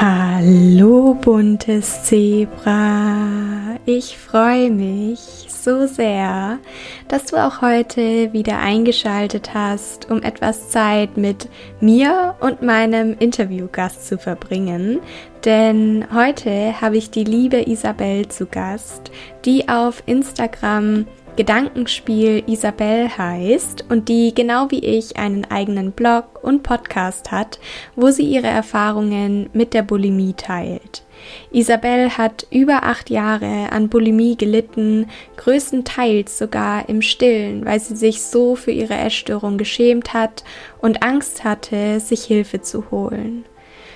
Hallo buntes Zebra, ich freue mich so sehr, dass du auch heute wieder eingeschaltet hast, um etwas Zeit mit mir und meinem Interviewgast zu verbringen. Denn heute habe ich die liebe Isabel zu Gast, die auf Instagram Gedankenspiel Isabel heißt und die genau wie ich einen eigenen Blog und Podcast hat, wo sie ihre Erfahrungen mit der Bulimie teilt. Isabel hat über acht Jahre an Bulimie gelitten, größtenteils sogar im Stillen, weil sie sich so für ihre Essstörung geschämt hat und Angst hatte, sich Hilfe zu holen.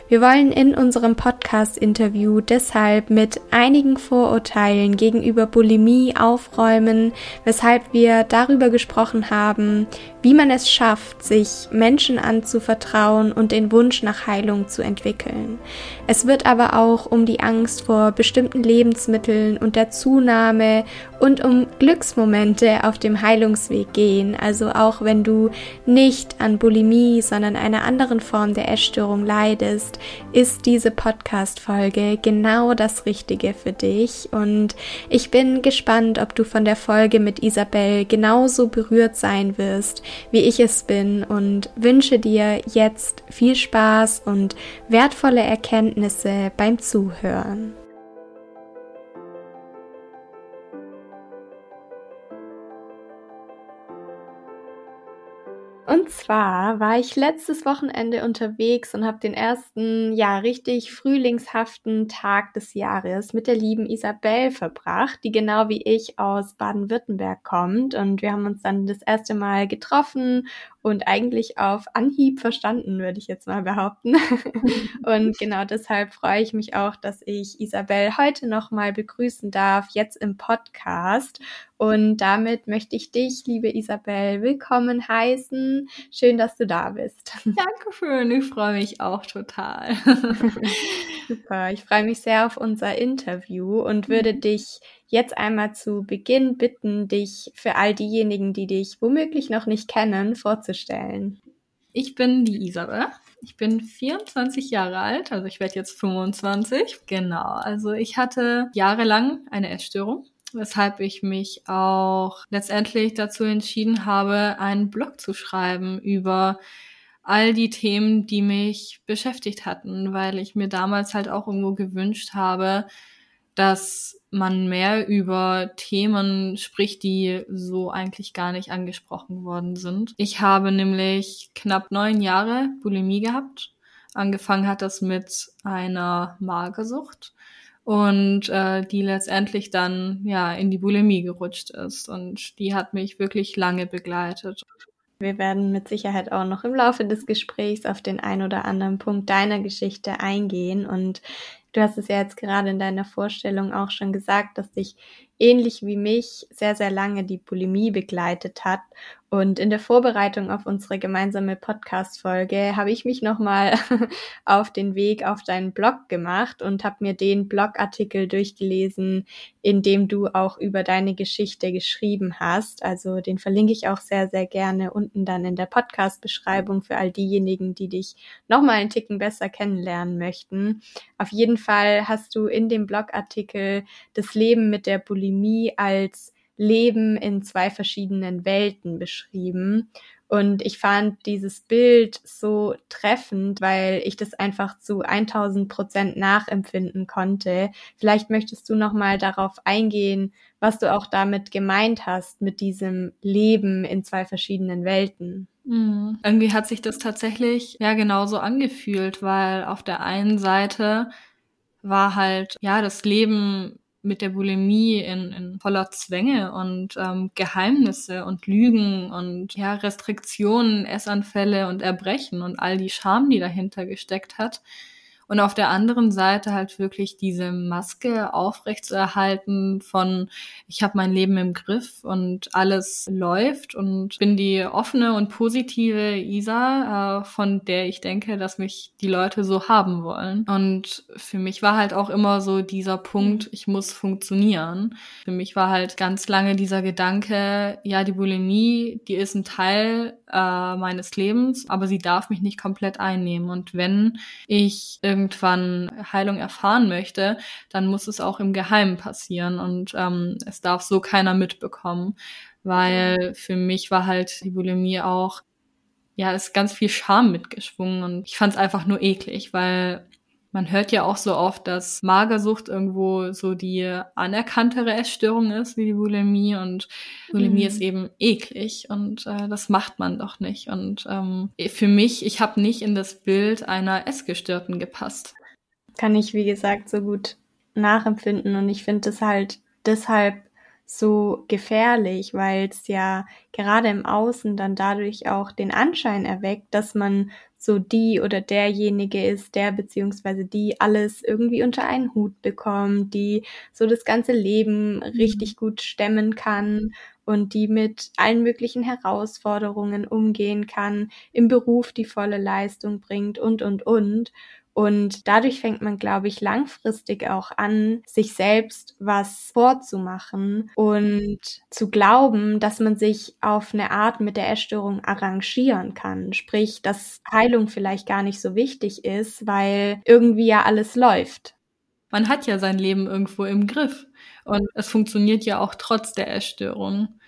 Wir wollen in unserem Podcast-Interview deshalb mit einigen Vorurteilen gegenüber Bulimie aufräumen, weshalb wir darüber gesprochen haben, wie man es schafft, sich Menschen anzuvertrauen und den Wunsch nach Heilung zu entwickeln. Es wird aber auch um die Angst vor bestimmten Lebensmitteln und der Zunahme und um Glücksmomente auf dem Heilungsweg gehen. Also auch wenn du nicht an Bulimie, sondern einer anderen Form der Essstörung leidest, ist diese Podcast-Folge genau das Richtige für dich. Und ich bin gespannt, ob du von der Folge mit Isabel genauso berührt sein wirst, wie ich es bin und wünsche dir jetzt viel Spaß und wertvolle Erkenntnisse beim Zuhören. Und zwar war ich letztes Wochenende unterwegs und habe den ersten, ja, richtig frühlingshaften Tag des Jahres mit der lieben Isabel verbracht, die genau wie ich aus Baden-Württemberg kommt. Und wir haben uns dann das erste Mal getroffen und eigentlich auf Anhieb verstanden, würde ich jetzt mal behaupten. und genau deshalb freue ich mich auch, dass ich Isabel heute nochmal begrüßen darf, jetzt im Podcast. Und damit möchte ich dich, liebe Isabel, willkommen heißen. Schön, dass du da bist. Dankeschön, ich freue mich auch total. Super, ich freue mich sehr auf unser Interview und würde mhm. dich jetzt einmal zu Beginn bitten, dich für all diejenigen, die dich womöglich noch nicht kennen, vorzustellen. Ich bin die Isabel. Ich bin 24 Jahre alt, also ich werde jetzt 25. Genau, also ich hatte jahrelang eine Essstörung, weshalb ich mich auch letztendlich dazu entschieden habe, einen Blog zu schreiben über all die Themen, die mich beschäftigt hatten, weil ich mir damals halt auch irgendwo gewünscht habe, dass man mehr über Themen spricht, die so eigentlich gar nicht angesprochen worden sind. Ich habe nämlich knapp neun Jahre Bulimie gehabt. Angefangen hat das mit einer Magersucht und äh, die letztendlich dann ja in die Bulimie gerutscht ist und die hat mich wirklich lange begleitet. Wir werden mit Sicherheit auch noch im Laufe des Gesprächs auf den ein oder anderen Punkt deiner Geschichte eingehen und Du hast es ja jetzt gerade in deiner Vorstellung auch schon gesagt, dass dich ähnlich wie mich sehr, sehr lange die Bulimie begleitet hat und in der Vorbereitung auf unsere gemeinsame Podcast-Folge habe ich mich nochmal auf den Weg auf deinen Blog gemacht und habe mir den Blogartikel durchgelesen, in dem du auch über deine Geschichte geschrieben hast. Also den verlinke ich auch sehr, sehr gerne unten dann in der Podcast-Beschreibung für all diejenigen, die dich nochmal einen Ticken besser kennenlernen möchten. Auf jeden Fall hast du in dem Blogartikel das Leben mit der Bulimie als Leben in zwei verschiedenen Welten beschrieben. Und ich fand dieses Bild so treffend, weil ich das einfach zu 1000 Prozent nachempfinden konnte. Vielleicht möchtest du noch mal darauf eingehen, was du auch damit gemeint hast, mit diesem Leben in zwei verschiedenen Welten. Mhm. Irgendwie hat sich das tatsächlich ja genauso angefühlt, weil auf der einen Seite war halt ja das Leben mit der Bulimie in, in voller Zwänge und ähm, Geheimnisse und Lügen und ja Restriktionen, Essanfälle und Erbrechen und all die Scham, die dahinter gesteckt hat. Und auf der anderen Seite halt wirklich diese Maske aufrechtzuerhalten von, ich habe mein Leben im Griff und alles läuft und bin die offene und positive Isa, äh, von der ich denke, dass mich die Leute so haben wollen. Und für mich war halt auch immer so dieser Punkt, ich muss funktionieren. Für mich war halt ganz lange dieser Gedanke, ja, die Bulimie, die ist ein Teil äh, meines Lebens, aber sie darf mich nicht komplett einnehmen. Und wenn ich irgendwann Heilung erfahren möchte, dann muss es auch im Geheimen passieren und ähm, es darf so keiner mitbekommen, weil für mich war halt die Bulimie auch ja, ist ganz viel Scham mitgeschwungen und ich fand es einfach nur eklig, weil man hört ja auch so oft, dass Magersucht irgendwo so die anerkanntere Essstörung ist wie die Bulimie und Bulimie mhm. ist eben eklig und äh, das macht man doch nicht. Und ähm, für mich, ich habe nicht in das Bild einer Essgestörten gepasst. Kann ich, wie gesagt, so gut nachempfinden und ich finde es halt deshalb so gefährlich, weil es ja gerade im Außen dann dadurch auch den Anschein erweckt, dass man so die oder derjenige ist, der beziehungsweise die alles irgendwie unter einen Hut bekommt, die so das ganze Leben mhm. richtig gut stemmen kann und die mit allen möglichen Herausforderungen umgehen kann, im Beruf die volle Leistung bringt und, und, und. Und dadurch fängt man, glaube ich, langfristig auch an, sich selbst was vorzumachen und zu glauben, dass man sich auf eine Art mit der Essstörung arrangieren kann. Sprich, dass Heilung vielleicht gar nicht so wichtig ist, weil irgendwie ja alles läuft. Man hat ja sein Leben irgendwo im Griff und es funktioniert ja auch trotz der Essstörung.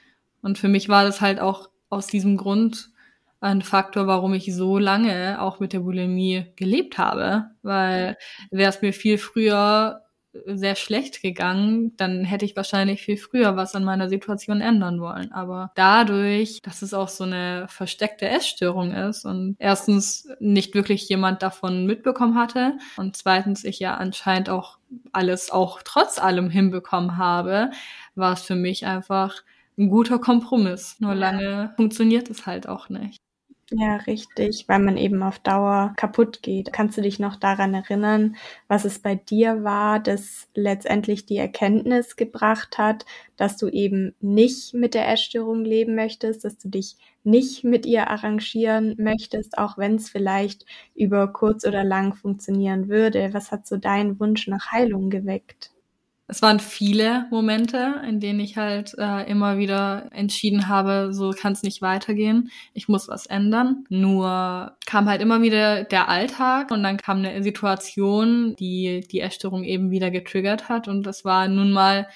Und für mich war das halt auch aus diesem Grund ein Faktor, warum ich so lange auch mit der Bulimie gelebt habe, weil wäre es mir viel früher sehr schlecht gegangen, dann hätte ich wahrscheinlich viel früher was an meiner Situation ändern wollen. Aber dadurch, dass es auch so eine versteckte Essstörung ist und erstens nicht wirklich jemand davon mitbekommen hatte und zweitens ich ja anscheinend auch alles auch trotz allem hinbekommen habe, war es für mich einfach ein guter Kompromiss. Nur lange funktioniert es halt auch nicht. Ja, richtig, weil man eben auf Dauer kaputt geht. Kannst du dich noch daran erinnern, was es bei dir war, das letztendlich die Erkenntnis gebracht hat, dass du eben nicht mit der Essstörung leben möchtest, dass du dich nicht mit ihr arrangieren möchtest, auch wenn es vielleicht über kurz oder lang funktionieren würde? Was hat so deinen Wunsch nach Heilung geweckt? Es waren viele Momente, in denen ich halt äh, immer wieder entschieden habe, so kann es nicht weitergehen. Ich muss was ändern. Nur kam halt immer wieder der Alltag und dann kam eine Situation, die die Essstörung eben wieder getriggert hat. Und das war nun mal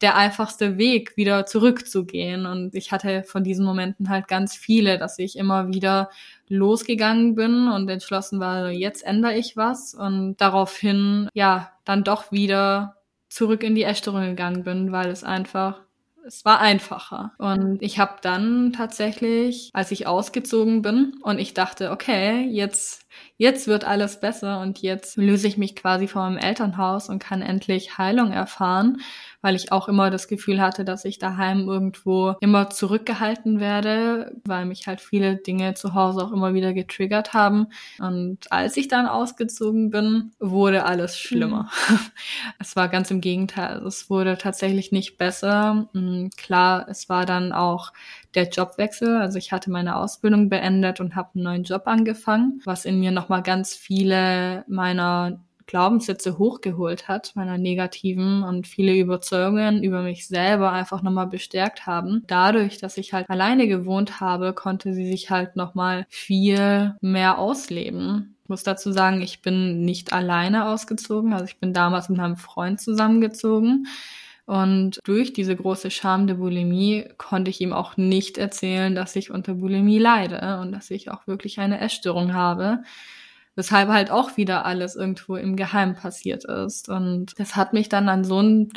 der einfachste Weg, wieder zurückzugehen. Und ich hatte von diesen Momenten halt ganz viele, dass ich immer wieder losgegangen bin und entschlossen war, jetzt ändere ich was und daraufhin, ja, dann doch wieder zurück in die Essstörung gegangen bin, weil es einfach es war einfacher. Und ich habe dann tatsächlich, als ich ausgezogen bin und ich dachte, okay, jetzt, jetzt wird alles besser und jetzt löse ich mich quasi von meinem Elternhaus und kann endlich Heilung erfahren, weil ich auch immer das Gefühl hatte, dass ich daheim irgendwo immer zurückgehalten werde, weil mich halt viele Dinge zu Hause auch immer wieder getriggert haben. Und als ich dann ausgezogen bin, wurde alles schlimmer. Mhm. Es war ganz im Gegenteil. Es wurde tatsächlich nicht besser. Mhm, klar, es war dann auch der Jobwechsel. Also ich hatte meine Ausbildung beendet und habe einen neuen Job angefangen, was in mir nochmal ganz viele meiner Glaubenssätze hochgeholt hat, meiner negativen und viele Überzeugungen über mich selber einfach nochmal bestärkt haben. Dadurch, dass ich halt alleine gewohnt habe, konnte sie sich halt nochmal viel mehr ausleben. Ich muss dazu sagen, ich bin nicht alleine ausgezogen. Also ich bin damals mit meinem Freund zusammengezogen. Und durch diese große Scham der Bulimie konnte ich ihm auch nicht erzählen, dass ich unter Bulimie leide und dass ich auch wirklich eine Essstörung habe weshalb halt auch wieder alles irgendwo im Geheimen passiert ist. Und das hat mich dann an so einen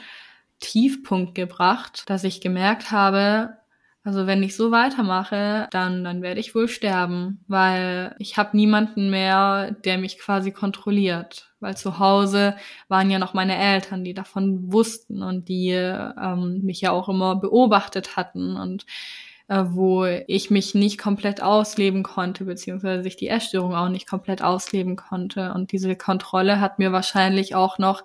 Tiefpunkt gebracht, dass ich gemerkt habe, also wenn ich so weitermache, dann, dann werde ich wohl sterben, weil ich habe niemanden mehr, der mich quasi kontrolliert. Weil zu Hause waren ja noch meine Eltern, die davon wussten und die ähm, mich ja auch immer beobachtet hatten. Und wo ich mich nicht komplett ausleben konnte, beziehungsweise sich die Essstörung auch nicht komplett ausleben konnte. Und diese Kontrolle hat mir wahrscheinlich auch noch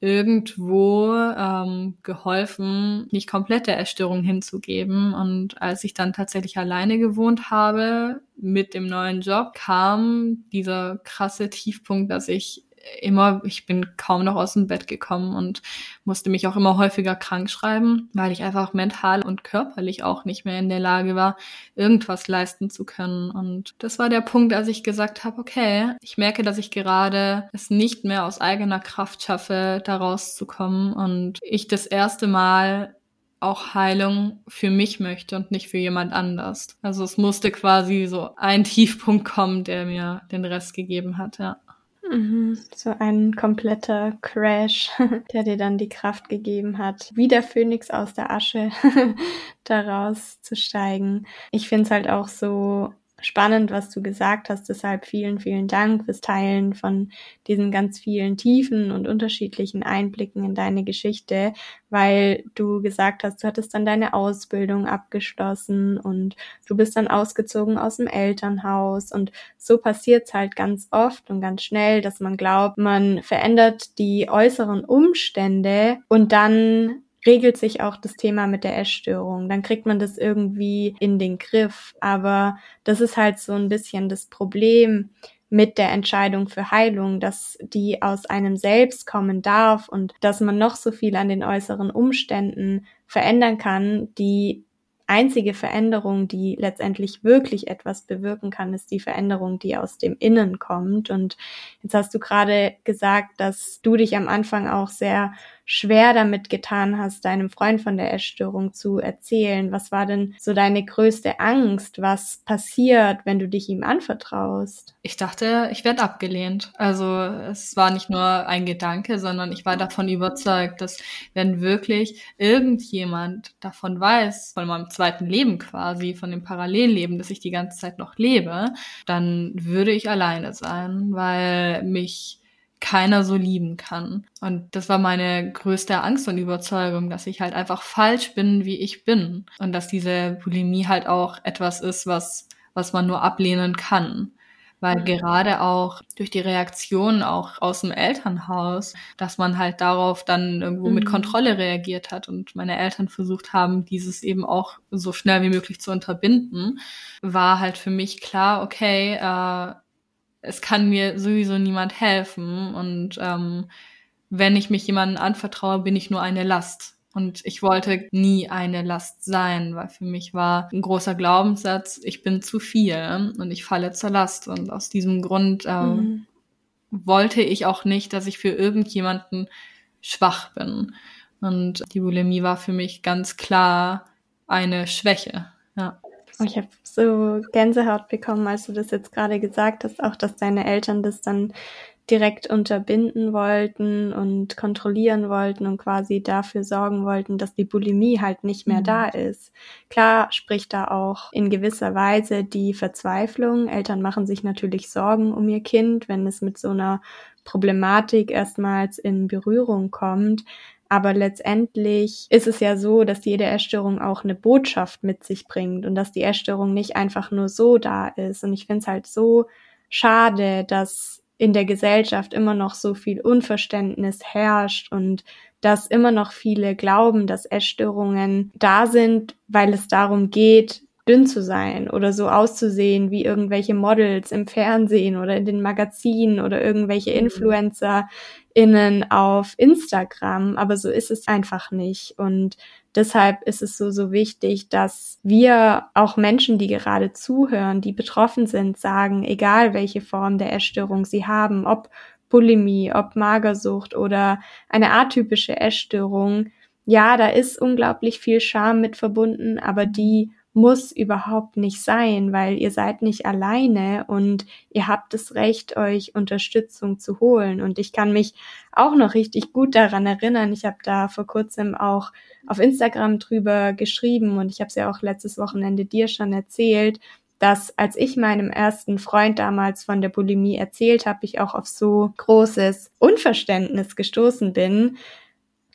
irgendwo ähm, geholfen, nicht komplett der Essstörung hinzugeben. Und als ich dann tatsächlich alleine gewohnt habe mit dem neuen Job, kam dieser krasse Tiefpunkt, dass ich immer, ich bin kaum noch aus dem Bett gekommen und musste mich auch immer häufiger krank schreiben, weil ich einfach mental und körperlich auch nicht mehr in der Lage war, irgendwas leisten zu können. Und das war der Punkt, als ich gesagt habe, okay, ich merke, dass ich gerade es nicht mehr aus eigener Kraft schaffe, da rauszukommen und ich das erste Mal auch Heilung für mich möchte und nicht für jemand anders. Also es musste quasi so ein Tiefpunkt kommen, der mir den Rest gegeben hat, ja. Mhm. So ein kompletter Crash, der dir dann die Kraft gegeben hat, wie der Phönix aus der Asche daraus zu steigen. Ich finde es halt auch so spannend, was du gesagt hast. Deshalb vielen, vielen Dank fürs Teilen von diesen ganz vielen tiefen und unterschiedlichen Einblicken in deine Geschichte, weil du gesagt hast, du hattest dann deine Ausbildung abgeschlossen und du bist dann ausgezogen aus dem Elternhaus und so passiert's halt ganz oft und ganz schnell, dass man glaubt, man verändert die äußeren Umstände und dann regelt sich auch das Thema mit der Essstörung. Dann kriegt man das irgendwie in den Griff. Aber das ist halt so ein bisschen das Problem mit der Entscheidung für Heilung, dass die aus einem selbst kommen darf und dass man noch so viel an den äußeren Umständen verändern kann, die einzige Veränderung, die letztendlich wirklich etwas bewirken kann, ist die Veränderung, die aus dem Innen kommt. Und jetzt hast du gerade gesagt, dass du dich am Anfang auch sehr schwer damit getan hast, deinem Freund von der Essstörung zu erzählen. Was war denn so deine größte Angst? Was passiert, wenn du dich ihm anvertraust? Ich dachte, ich werde abgelehnt. Also es war nicht nur ein Gedanke, sondern ich war davon überzeugt, dass wenn wirklich irgendjemand davon weiß, von meinem zweiten Leben quasi, von dem Parallelleben, das ich die ganze Zeit noch lebe, dann würde ich alleine sein, weil mich keiner so lieben kann. Und das war meine größte Angst und Überzeugung, dass ich halt einfach falsch bin, wie ich bin. Und dass diese Bulimie halt auch etwas ist, was, was man nur ablehnen kann. Weil mhm. gerade auch durch die Reaktion auch aus dem Elternhaus, dass man halt darauf dann irgendwo mhm. mit Kontrolle reagiert hat und meine Eltern versucht haben, dieses eben auch so schnell wie möglich zu unterbinden, war halt für mich klar, okay, äh, es kann mir sowieso niemand helfen und ähm, wenn ich mich jemandem anvertraue, bin ich nur eine Last. Und ich wollte nie eine Last sein, weil für mich war ein großer Glaubenssatz, ich bin zu viel und ich falle zur Last. Und aus diesem Grund äh, mhm. wollte ich auch nicht, dass ich für irgendjemanden schwach bin. Und die Bulimie war für mich ganz klar eine Schwäche. Ja. Ich habe so Gänsehaut bekommen, als du das jetzt gerade gesagt hast, auch dass deine Eltern das dann direkt unterbinden wollten und kontrollieren wollten und quasi dafür sorgen wollten, dass die Bulimie halt nicht mehr mhm. da ist. Klar spricht da auch in gewisser Weise die Verzweiflung. Eltern machen sich natürlich Sorgen um ihr Kind, wenn es mit so einer Problematik erstmals in Berührung kommt. Aber letztendlich ist es ja so, dass jede Essstörung auch eine Botschaft mit sich bringt und dass die Essstörung nicht einfach nur so da ist. Und ich finde es halt so schade, dass in der Gesellschaft immer noch so viel Unverständnis herrscht und dass immer noch viele glauben, dass Essstörungen da sind, weil es darum geht, dünn zu sein oder so auszusehen wie irgendwelche Models im Fernsehen oder in den Magazinen oder irgendwelche mhm. Influencer innen auf Instagram, aber so ist es einfach nicht und deshalb ist es so so wichtig, dass wir auch Menschen, die gerade zuhören, die betroffen sind, sagen, egal welche Form der Essstörung sie haben, ob Bulimie, ob Magersucht oder eine atypische Essstörung, ja, da ist unglaublich viel Scham mit verbunden, aber die muss überhaupt nicht sein, weil ihr seid nicht alleine und ihr habt das Recht, euch Unterstützung zu holen. Und ich kann mich auch noch richtig gut daran erinnern. Ich habe da vor kurzem auch auf Instagram drüber geschrieben und ich habe es ja auch letztes Wochenende dir schon erzählt, dass als ich meinem ersten Freund damals von der Bulimie erzählt habe, ich auch auf so großes Unverständnis gestoßen bin,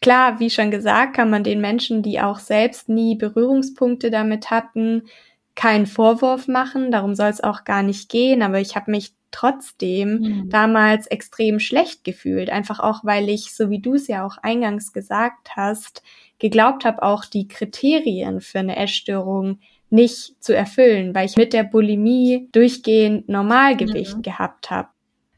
Klar, wie schon gesagt, kann man den Menschen, die auch selbst nie Berührungspunkte damit hatten, keinen Vorwurf machen. Darum soll es auch gar nicht gehen. Aber ich habe mich trotzdem mhm. damals extrem schlecht gefühlt. Einfach auch, weil ich, so wie du es ja auch eingangs gesagt hast, geglaubt habe, auch die Kriterien für eine Essstörung nicht zu erfüllen, weil ich mit der Bulimie durchgehend Normalgewicht mhm. gehabt habe.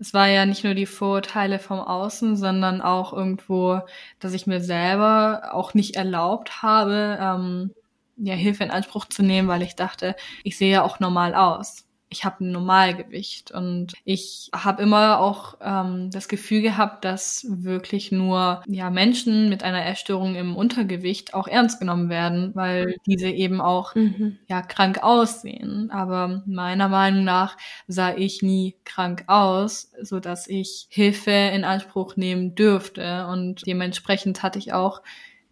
Es war ja nicht nur die Vorurteile vom Außen, sondern auch irgendwo, dass ich mir selber auch nicht erlaubt habe, ähm, ja, Hilfe in Anspruch zu nehmen, weil ich dachte, ich sehe ja auch normal aus ich habe ein Normalgewicht und ich habe immer auch ähm, das Gefühl gehabt, dass wirklich nur ja Menschen mit einer Essstörung im Untergewicht auch ernst genommen werden, weil diese eben auch mhm. ja krank aussehen. Aber meiner Meinung nach sah ich nie krank aus, so dass ich Hilfe in Anspruch nehmen dürfte und dementsprechend hatte ich auch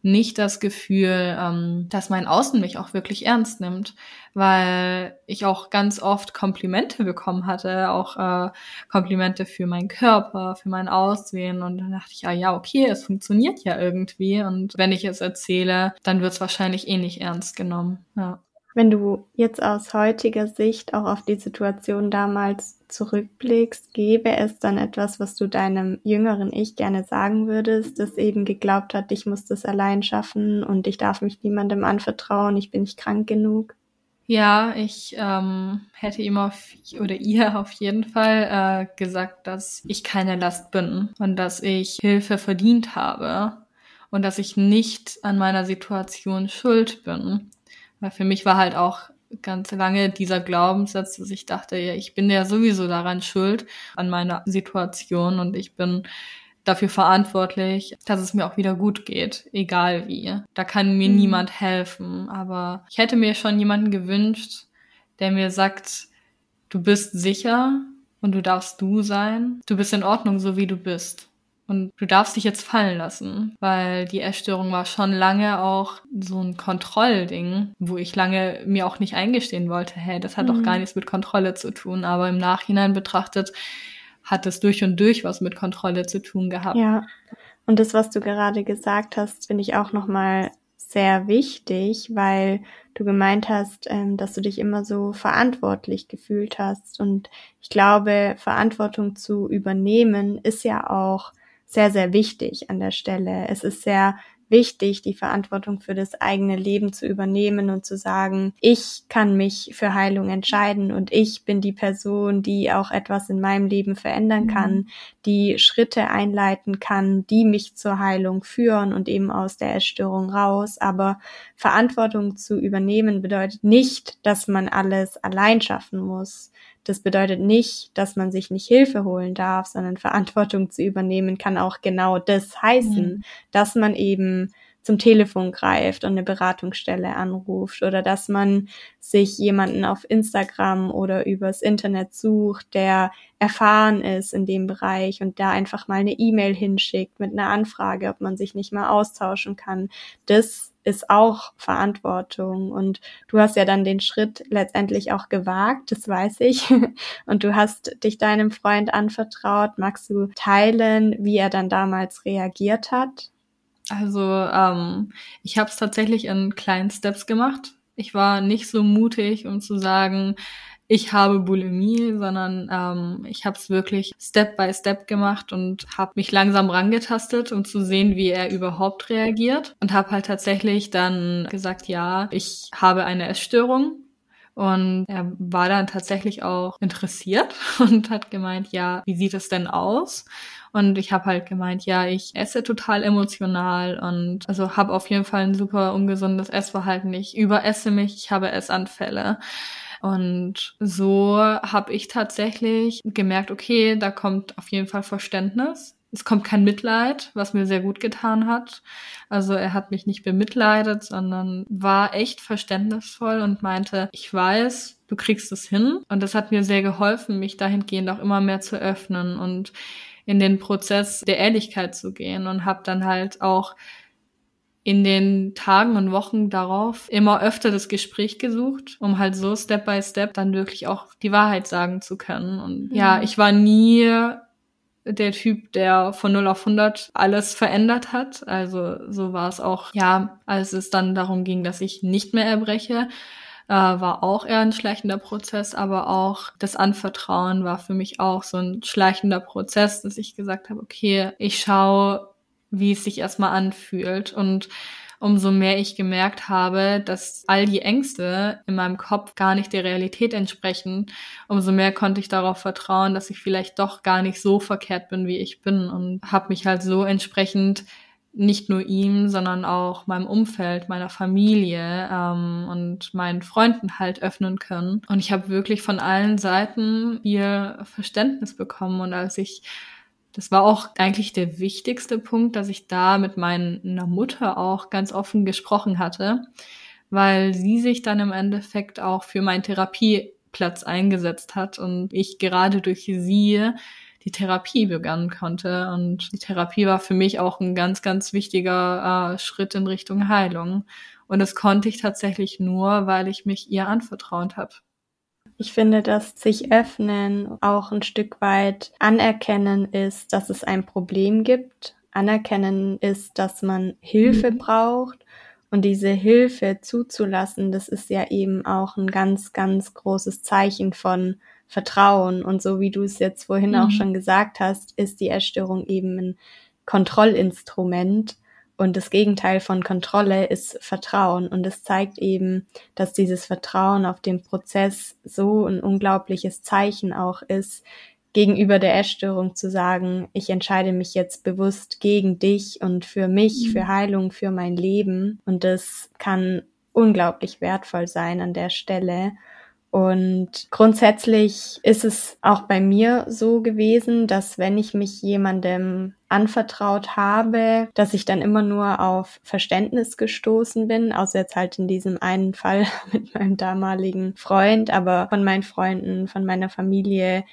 nicht das Gefühl, ähm, dass mein Außen mich auch wirklich ernst nimmt, weil ich auch ganz oft Komplimente bekommen hatte, auch äh, Komplimente für meinen Körper, für mein Aussehen und dann dachte ich, ja, ja, okay, es funktioniert ja irgendwie und wenn ich es erzähle, dann wird es wahrscheinlich eh nicht ernst genommen. Ja. Wenn du jetzt aus heutiger Sicht auch auf die Situation damals zurückblickst, gäbe es dann etwas, was du deinem jüngeren Ich gerne sagen würdest, das eben geglaubt hat, ich muss das allein schaffen und ich darf mich niemandem anvertrauen, ich bin nicht krank genug? Ja, ich ähm, hätte ihm auf oder ihr auf jeden Fall äh, gesagt, dass ich keine Last bin und dass ich Hilfe verdient habe und dass ich nicht an meiner Situation schuld bin. Weil für mich war halt auch ganz lange dieser Glaubenssatz, dass ich dachte, ja, ich bin ja sowieso daran schuld, an meiner Situation und ich bin dafür verantwortlich, dass es mir auch wieder gut geht, egal wie. Da kann mir mhm. niemand helfen, aber ich hätte mir schon jemanden gewünscht, der mir sagt, du bist sicher und du darfst du sein, du bist in Ordnung, so wie du bist. Und du darfst dich jetzt fallen lassen, weil die Essstörung war schon lange auch so ein Kontrollding, wo ich lange mir auch nicht eingestehen wollte, hey, das hat mhm. doch gar nichts mit Kontrolle zu tun. Aber im Nachhinein betrachtet hat es durch und durch was mit Kontrolle zu tun gehabt. Ja. Und das, was du gerade gesagt hast, finde ich auch nochmal sehr wichtig, weil du gemeint hast, ähm, dass du dich immer so verantwortlich gefühlt hast. Und ich glaube, Verantwortung zu übernehmen ist ja auch sehr, sehr wichtig an der Stelle. Es ist sehr wichtig, die Verantwortung für das eigene Leben zu übernehmen und zu sagen, ich kann mich für Heilung entscheiden und ich bin die Person, die auch etwas in meinem Leben verändern kann, mhm. die Schritte einleiten kann, die mich zur Heilung führen und eben aus der Essstörung raus. Aber Verantwortung zu übernehmen bedeutet nicht, dass man alles allein schaffen muss. Das bedeutet nicht, dass man sich nicht Hilfe holen darf, sondern Verantwortung zu übernehmen kann auch genau das heißen, mhm. dass man eben zum Telefon greift und eine Beratungsstelle anruft oder dass man sich jemanden auf Instagram oder übers Internet sucht, der erfahren ist in dem Bereich und da einfach mal eine E-Mail hinschickt mit einer Anfrage, ob man sich nicht mal austauschen kann. Das ist auch Verantwortung. Und du hast ja dann den Schritt letztendlich auch gewagt, das weiß ich. Und du hast dich deinem Freund anvertraut. Magst du teilen, wie er dann damals reagiert hat? Also ähm, ich habe es tatsächlich in kleinen Steps gemacht. Ich war nicht so mutig, um zu sagen, ich habe Bulimie, sondern ähm, ich habe es wirklich Step by Step gemacht und habe mich langsam rangetastet, um zu sehen, wie er überhaupt reagiert. Und habe halt tatsächlich dann gesagt, ja, ich habe eine Essstörung. Und er war dann tatsächlich auch interessiert und hat gemeint, ja, wie sieht es denn aus? Und ich habe halt gemeint, ja, ich esse total emotional und also habe auf jeden Fall ein super ungesundes Essverhalten. Ich überesse mich, ich habe Essanfälle. Und so habe ich tatsächlich gemerkt, okay, da kommt auf jeden Fall Verständnis. Es kommt kein Mitleid, was mir sehr gut getan hat. Also er hat mich nicht bemitleidet, sondern war echt verständnisvoll und meinte, ich weiß, du kriegst es hin. Und das hat mir sehr geholfen, mich dahingehend auch immer mehr zu öffnen und in den Prozess der Ehrlichkeit zu gehen und habe dann halt auch in den Tagen und Wochen darauf immer öfter das Gespräch gesucht, um halt so Step by Step dann wirklich auch die Wahrheit sagen zu können. Und mhm. ja, ich war nie der Typ, der von 0 auf 100 alles verändert hat. Also so war es auch, ja, als es dann darum ging, dass ich nicht mehr erbreche, äh, war auch eher ein schleichender Prozess, aber auch das Anvertrauen war für mich auch so ein schleichender Prozess, dass ich gesagt habe, okay, ich schaue wie es sich erstmal anfühlt. Und umso mehr ich gemerkt habe, dass all die Ängste in meinem Kopf gar nicht der Realität entsprechen, umso mehr konnte ich darauf vertrauen, dass ich vielleicht doch gar nicht so verkehrt bin, wie ich bin und habe mich halt so entsprechend nicht nur ihm, sondern auch meinem Umfeld, meiner Familie ähm, und meinen Freunden halt öffnen können. Und ich habe wirklich von allen Seiten ihr Verständnis bekommen. Und als ich, das war auch eigentlich der wichtigste Punkt, dass ich da mit meiner Mutter auch ganz offen gesprochen hatte, weil sie sich dann im Endeffekt auch für meinen Therapieplatz eingesetzt hat und ich gerade durch sie die Therapie begannen konnte. Und die Therapie war für mich auch ein ganz, ganz wichtiger äh, Schritt in Richtung Heilung. Und das konnte ich tatsächlich nur, weil ich mich ihr anvertraut habe. Ich finde, dass sich öffnen auch ein Stück weit anerkennen ist, dass es ein Problem gibt. Anerkennen ist, dass man Hilfe mhm. braucht. Und diese Hilfe zuzulassen, das ist ja eben auch ein ganz, ganz großes Zeichen von Vertrauen. Und so wie du es jetzt vorhin mhm. auch schon gesagt hast, ist die Essstörung eben ein Kontrollinstrument. Und das Gegenteil von Kontrolle ist Vertrauen. Und es zeigt eben, dass dieses Vertrauen auf den Prozess so ein unglaubliches Zeichen auch ist, gegenüber der Essstörung zu sagen, ich entscheide mich jetzt bewusst gegen dich und für mich, mhm. für Heilung, für mein Leben. Und das kann unglaublich wertvoll sein an der Stelle. Und grundsätzlich ist es auch bei mir so gewesen, dass wenn ich mich jemandem anvertraut habe, dass ich dann immer nur auf Verständnis gestoßen bin, außer jetzt halt in diesem einen Fall mit meinem damaligen Freund, aber von meinen Freunden, von meiner Familie.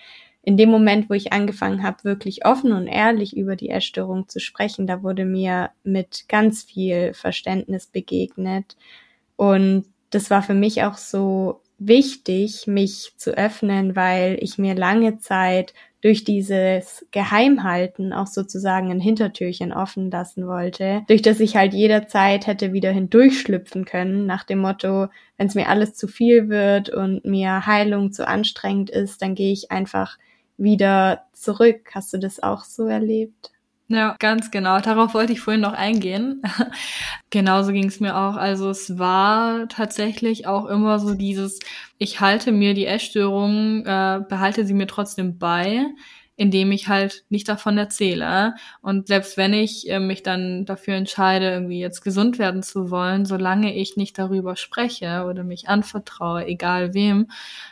In dem Moment, wo ich angefangen habe, wirklich offen und ehrlich über die Essstörung zu sprechen, da wurde mir mit ganz viel Verständnis begegnet. Und das war für mich auch so wichtig, mich zu öffnen, weil ich mir lange Zeit durch dieses Geheimhalten auch sozusagen ein Hintertürchen offen lassen wollte, durch das ich halt jederzeit hätte wieder hindurchschlüpfen können, nach dem Motto, wenn es mir alles zu viel wird und mir Heilung zu anstrengend ist, dann gehe ich einfach wieder zurück. Hast du das auch so erlebt? Ja, ganz genau. Darauf wollte ich vorhin noch eingehen. Genauso ging es mir auch. Also es war tatsächlich auch immer so dieses, ich halte mir die Essstörung, äh, behalte sie mir trotzdem bei, indem ich halt nicht davon erzähle. Und selbst wenn ich äh, mich dann dafür entscheide, irgendwie jetzt gesund werden zu wollen, solange ich nicht darüber spreche oder mich anvertraue, egal wem,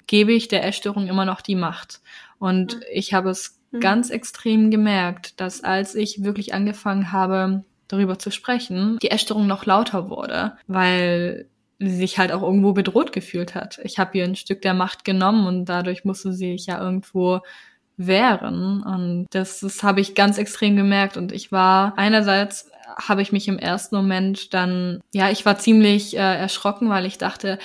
gebe ich der Essstörung immer noch die Macht. Und ich habe es Mhm. ganz extrem gemerkt, dass als ich wirklich angefangen habe, darüber zu sprechen, die Essstörung noch lauter wurde, weil sie sich halt auch irgendwo bedroht gefühlt hat. Ich habe ihr ein Stück der Macht genommen und dadurch musste sie sich ja irgendwo wehren. Und das, das habe ich ganz extrem gemerkt. Und ich war einerseits habe ich mich im ersten Moment dann, ja, ich war ziemlich äh, erschrocken, weil ich dachte,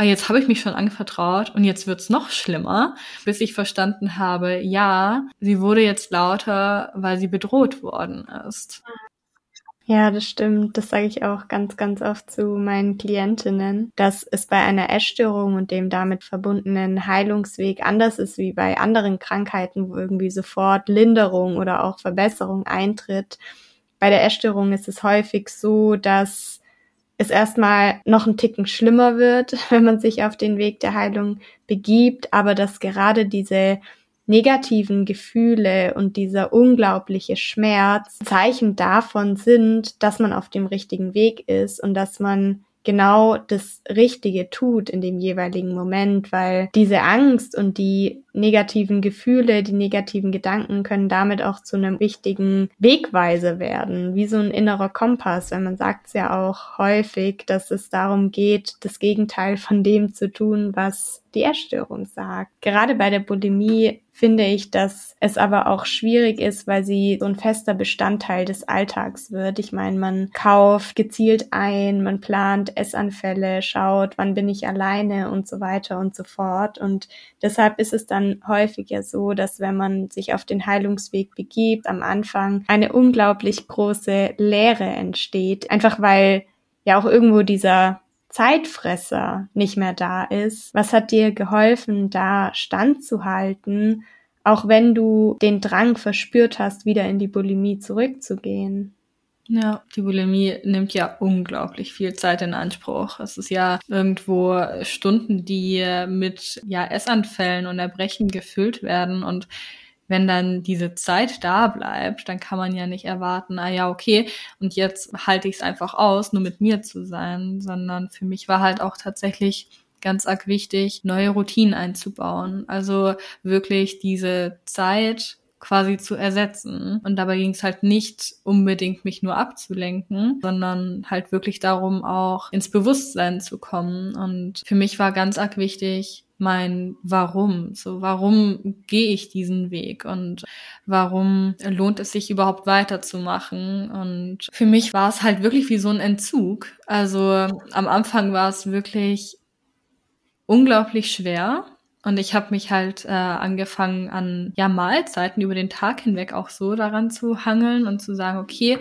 ah, jetzt habe ich mich schon anvertraut und jetzt wird's noch schlimmer, bis ich verstanden habe, ja, sie wurde jetzt lauter, weil sie bedroht worden ist. Ja, das stimmt. Das sage ich auch ganz, ganz oft zu meinen Klientinnen, dass es bei einer Essstörung und dem damit verbundenen Heilungsweg anders ist wie bei anderen Krankheiten, wo irgendwie sofort Linderung oder auch Verbesserung eintritt. Bei der Essstörung ist es häufig so, dass es erstmal noch ein Ticken schlimmer wird, wenn man sich auf den Weg der Heilung begibt, aber dass gerade diese negativen Gefühle und dieser unglaubliche Schmerz Zeichen davon sind, dass man auf dem richtigen Weg ist und dass man genau das Richtige tut in dem jeweiligen Moment, weil diese Angst und die negativen Gefühle, die negativen Gedanken können damit auch zu einem wichtigen Wegweiser werden, wie so ein innerer Kompass, weil man sagt es ja auch häufig, dass es darum geht, das Gegenteil von dem zu tun, was die Essstörung sagt. Gerade bei der Bulimie finde ich, dass es aber auch schwierig ist, weil sie so ein fester Bestandteil des Alltags wird. Ich meine, man kauft gezielt ein, man plant Essanfälle, schaut, wann bin ich alleine und so weiter und so fort. Und deshalb ist es dann häufig ja so, dass wenn man sich auf den Heilungsweg begibt, am Anfang eine unglaublich große Leere entsteht. Einfach weil ja auch irgendwo dieser Zeitfresser nicht mehr da ist? Was hat dir geholfen, da standzuhalten, auch wenn du den Drang verspürt hast, wieder in die Bulimie zurückzugehen? Ja, die Bulimie nimmt ja unglaublich viel Zeit in Anspruch. Es ist ja irgendwo Stunden, die mit ja Essanfällen und Erbrechen gefüllt werden und wenn dann diese Zeit da bleibt, dann kann man ja nicht erwarten, ah ja, okay, und jetzt halte ich es einfach aus, nur mit mir zu sein, sondern für mich war halt auch tatsächlich ganz arg wichtig, neue Routinen einzubauen. Also wirklich diese Zeit quasi zu ersetzen. Und dabei ging es halt nicht unbedingt, mich nur abzulenken, sondern halt wirklich darum, auch ins Bewusstsein zu kommen. Und für mich war ganz arg wichtig, mein Warum. So, warum gehe ich diesen Weg und warum lohnt es sich überhaupt weiterzumachen? Und für mich war es halt wirklich wie so ein Entzug. Also am Anfang war es wirklich unglaublich schwer, und ich habe mich halt äh, angefangen an ja Mahlzeiten über den Tag hinweg auch so daran zu hangeln und zu sagen, okay,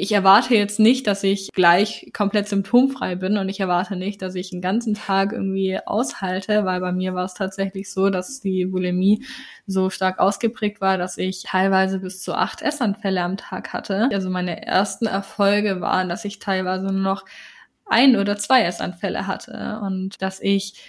ich erwarte jetzt nicht, dass ich gleich komplett symptomfrei bin und ich erwarte nicht, dass ich den ganzen Tag irgendwie aushalte, weil bei mir war es tatsächlich so, dass die Bulimie so stark ausgeprägt war, dass ich teilweise bis zu acht Essanfälle am Tag hatte. Also meine ersten Erfolge waren, dass ich teilweise nur noch ein oder zwei Essanfälle hatte und dass ich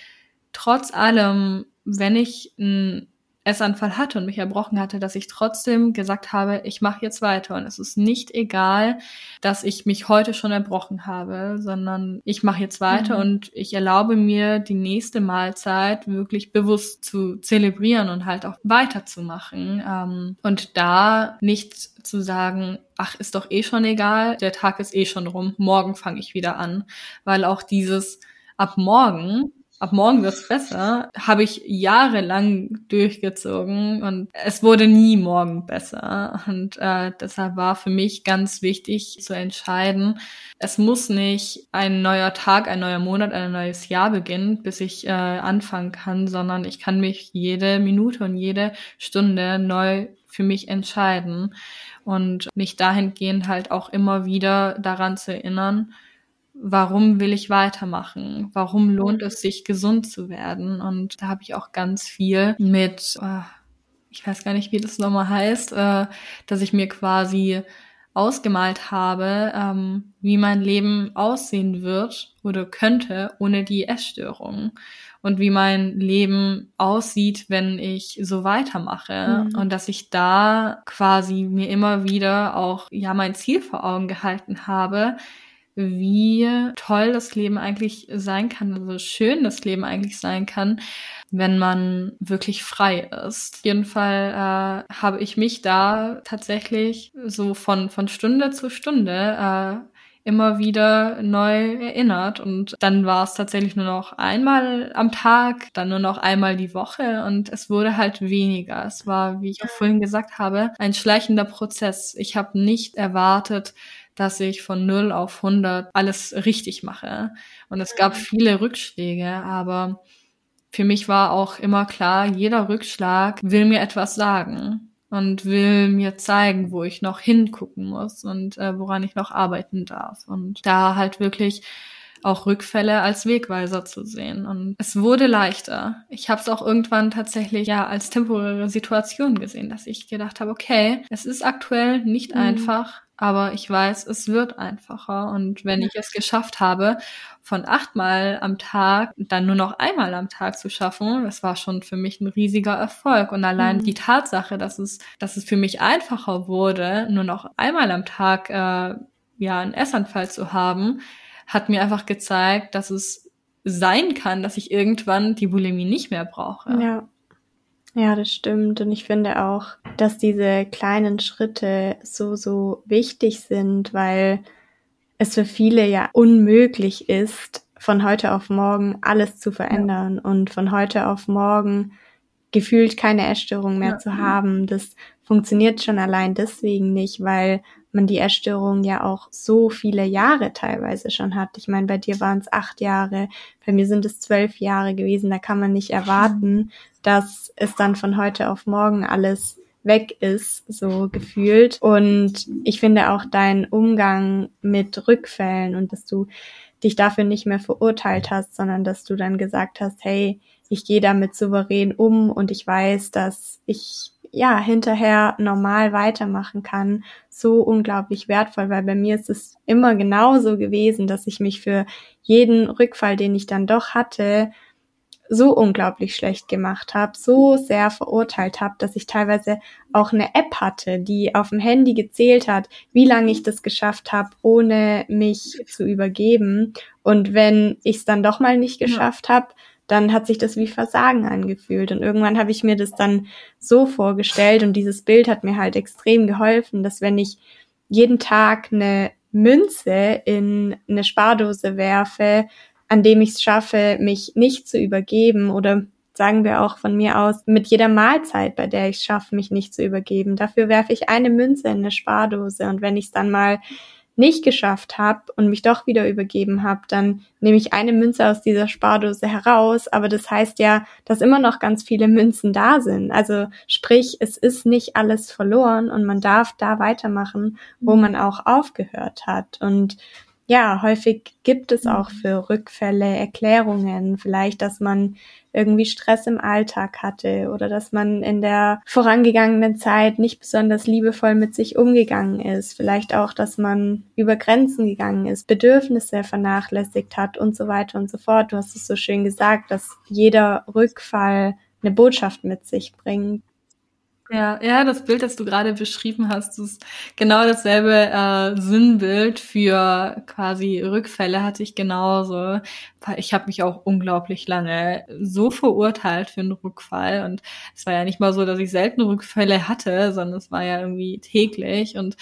trotz allem, wenn ich einen Essanfall hatte und mich erbrochen hatte, dass ich trotzdem gesagt habe, ich mache jetzt weiter. Und es ist nicht egal, dass ich mich heute schon erbrochen habe, sondern ich mache jetzt weiter mhm. und ich erlaube mir die nächste Mahlzeit wirklich bewusst zu zelebrieren und halt auch weiterzumachen. Ähm, und da nicht zu sagen, ach, ist doch eh schon egal, der Tag ist eh schon rum, morgen fange ich wieder an, weil auch dieses ab morgen ab morgen wird's besser, habe ich jahrelang durchgezogen und es wurde nie morgen besser. Und äh, deshalb war für mich ganz wichtig zu entscheiden, es muss nicht ein neuer Tag, ein neuer Monat, ein neues Jahr beginnen, bis ich äh, anfangen kann, sondern ich kann mich jede Minute und jede Stunde neu für mich entscheiden und mich dahingehend halt auch immer wieder daran zu erinnern, warum will ich weitermachen? Warum lohnt es sich, gesund zu werden? Und da habe ich auch ganz viel mit, äh, ich weiß gar nicht, wie das nochmal heißt, äh, dass ich mir quasi ausgemalt habe, ähm, wie mein Leben aussehen wird oder könnte ohne die Essstörung und wie mein Leben aussieht, wenn ich so weitermache mhm. und dass ich da quasi mir immer wieder auch ja mein Ziel vor Augen gehalten habe, wie toll das Leben eigentlich sein kann, also schön das Leben eigentlich sein kann, wenn man wirklich frei ist. Auf jeden Fall äh, habe ich mich da tatsächlich so von, von Stunde zu Stunde äh, immer wieder neu erinnert. Und dann war es tatsächlich nur noch einmal am Tag, dann nur noch einmal die Woche und es wurde halt weniger. Es war, wie ich auch vorhin gesagt habe, ein schleichender Prozess. Ich habe nicht erwartet, dass ich von 0 auf 100 alles richtig mache. Und es gab mhm. viele Rückschläge, aber für mich war auch immer klar, jeder Rückschlag will mir etwas sagen und will mir zeigen, wo ich noch hingucken muss und äh, woran ich noch arbeiten darf. Und da halt wirklich auch Rückfälle als Wegweiser zu sehen. Und es wurde leichter. Ich habe es auch irgendwann tatsächlich ja als temporäre Situation gesehen, dass ich gedacht habe, okay, es ist aktuell nicht mhm. einfach, aber ich weiß, es wird einfacher. Und wenn ich es geschafft habe, von achtmal am Tag dann nur noch einmal am Tag zu schaffen, das war schon für mich ein riesiger Erfolg. Und allein mhm. die Tatsache, dass es, dass es für mich einfacher wurde, nur noch einmal am Tag äh, ja einen Essanfall zu haben, hat mir einfach gezeigt, dass es sein kann, dass ich irgendwann die Bulimie nicht mehr brauche. Ja. Ja, das stimmt. Und ich finde auch, dass diese kleinen Schritte so, so wichtig sind, weil es für viele ja unmöglich ist, von heute auf morgen alles zu verändern ja. und von heute auf morgen gefühlt keine Essstörung mehr ja. zu haben. Das funktioniert schon allein deswegen nicht, weil man die Essstörung ja auch so viele Jahre teilweise schon hat. Ich meine, bei dir waren es acht Jahre, bei mir sind es zwölf Jahre gewesen. Da kann man nicht erwarten, dass es dann von heute auf morgen alles weg ist, so gefühlt. Und ich finde auch dein Umgang mit Rückfällen und dass du dich dafür nicht mehr verurteilt hast, sondern dass du dann gesagt hast, hey, ich gehe damit souverän um und ich weiß, dass ich ja hinterher normal weitermachen kann, so unglaublich wertvoll, weil bei mir ist es immer genauso gewesen, dass ich mich für jeden Rückfall, den ich dann doch hatte, so unglaublich schlecht gemacht habe, so sehr verurteilt habe, dass ich teilweise auch eine App hatte, die auf dem Handy gezählt hat, wie lange ich das geschafft habe, ohne mich zu übergeben. Und wenn ich es dann doch mal nicht geschafft ja. habe, dann hat sich das wie Versagen angefühlt. Und irgendwann habe ich mir das dann so vorgestellt und dieses Bild hat mir halt extrem geholfen, dass wenn ich jeden Tag eine Münze in eine Spardose werfe, an dem ich es schaffe, mich nicht zu übergeben oder sagen wir auch von mir aus, mit jeder Mahlzeit, bei der ich es schaffe, mich nicht zu übergeben. Dafür werfe ich eine Münze in eine Spardose und wenn ich es dann mal nicht geschafft habe und mich doch wieder übergeben habe, dann nehme ich eine Münze aus dieser Spardose heraus. Aber das heißt ja, dass immer noch ganz viele Münzen da sind. Also sprich, es ist nicht alles verloren und man darf da weitermachen, wo mhm. man auch aufgehört hat. Und ja, häufig gibt es auch mhm. für Rückfälle Erklärungen, vielleicht, dass man irgendwie Stress im Alltag hatte oder dass man in der vorangegangenen Zeit nicht besonders liebevoll mit sich umgegangen ist, vielleicht auch, dass man über Grenzen gegangen ist, Bedürfnisse vernachlässigt hat und so weiter und so fort. Du hast es so schön gesagt, dass jeder Rückfall eine Botschaft mit sich bringt. Ja, ja, das Bild, das du gerade beschrieben hast, ist genau dasselbe äh, Sinnbild für quasi Rückfälle hatte ich genauso. Ich habe mich auch unglaublich lange so verurteilt für einen Rückfall und es war ja nicht mal so, dass ich selten Rückfälle hatte, sondern es war ja irgendwie täglich und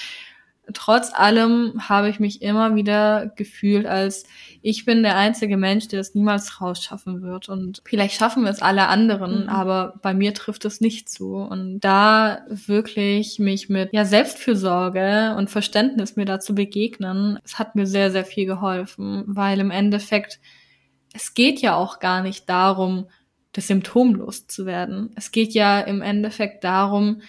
trotz allem habe ich mich immer wieder gefühlt, als ich bin der einzige Mensch, der es niemals rausschaffen wird. Und vielleicht schaffen wir es alle anderen, mhm. aber bei mir trifft es nicht zu. Und da wirklich mich mit ja, Selbstfürsorge und Verständnis mir dazu begegnen, es hat mir sehr, sehr viel geholfen, weil im Endeffekt, es geht ja auch gar nicht darum, das Symptom loszuwerden. Es geht ja im Endeffekt darum,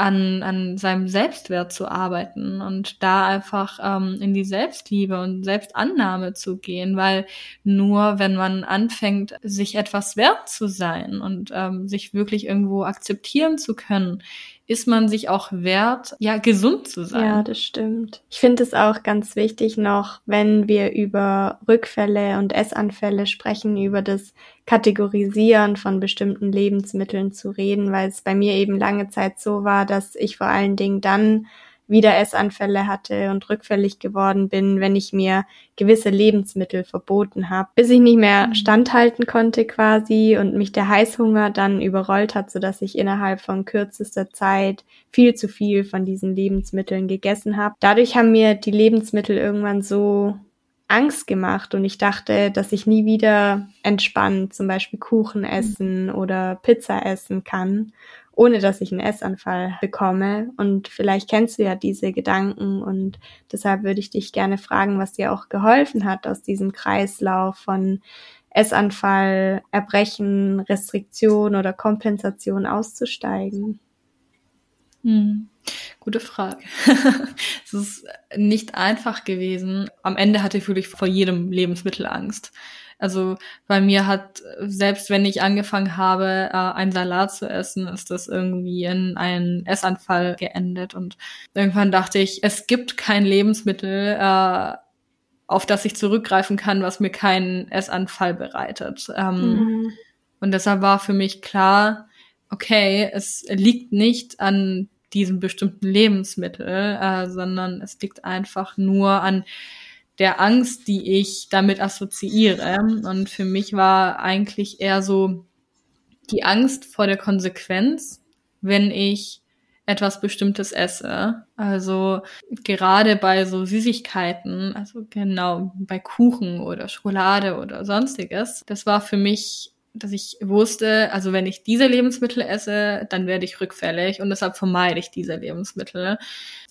an, an seinem Selbstwert zu arbeiten und da einfach ähm, in die Selbstliebe und Selbstannahme zu gehen, weil nur wenn man anfängt, sich etwas wert zu sein und ähm, sich wirklich irgendwo akzeptieren zu können, ist man sich auch wert, ja, gesund zu sein. Ja, das stimmt. Ich finde es auch ganz wichtig noch, wenn wir über Rückfälle und Essanfälle sprechen, über das Kategorisieren von bestimmten Lebensmitteln zu reden, weil es bei mir eben lange Zeit so war, dass ich vor allen Dingen dann wieder Essanfälle hatte und rückfällig geworden bin, wenn ich mir gewisse Lebensmittel verboten habe, bis ich nicht mehr mhm. standhalten konnte quasi und mich der Heißhunger dann überrollt hat, so dass ich innerhalb von kürzester Zeit viel zu viel von diesen Lebensmitteln gegessen habe. Dadurch haben mir die Lebensmittel irgendwann so Angst gemacht und ich dachte, dass ich nie wieder entspannt zum Beispiel Kuchen essen oder Pizza essen kann, ohne dass ich einen Essanfall bekomme. Und vielleicht kennst du ja diese Gedanken und deshalb würde ich dich gerne fragen, was dir auch geholfen hat, aus diesem Kreislauf von Essanfall, Erbrechen, Restriktion oder Kompensation auszusteigen. Hm. Gute Frage. es ist nicht einfach gewesen. Am Ende hatte ich wirklich vor jedem Lebensmittel Angst. Also bei mir hat, selbst wenn ich angefangen habe, äh, einen Salat zu essen, ist das irgendwie in einen Essanfall geendet. Und irgendwann dachte ich, es gibt kein Lebensmittel, äh, auf das ich zurückgreifen kann, was mir keinen Essanfall bereitet. Ähm, mhm. Und deshalb war für mich klar, okay, es liegt nicht an diesem bestimmten Lebensmittel, äh, sondern es liegt einfach nur an der Angst, die ich damit assoziiere. Und für mich war eigentlich eher so die Angst vor der Konsequenz, wenn ich etwas Bestimmtes esse. Also gerade bei so Süßigkeiten, also genau bei Kuchen oder Schokolade oder sonstiges, das war für mich dass ich wusste, also wenn ich diese Lebensmittel esse, dann werde ich rückfällig und deshalb vermeide ich diese Lebensmittel.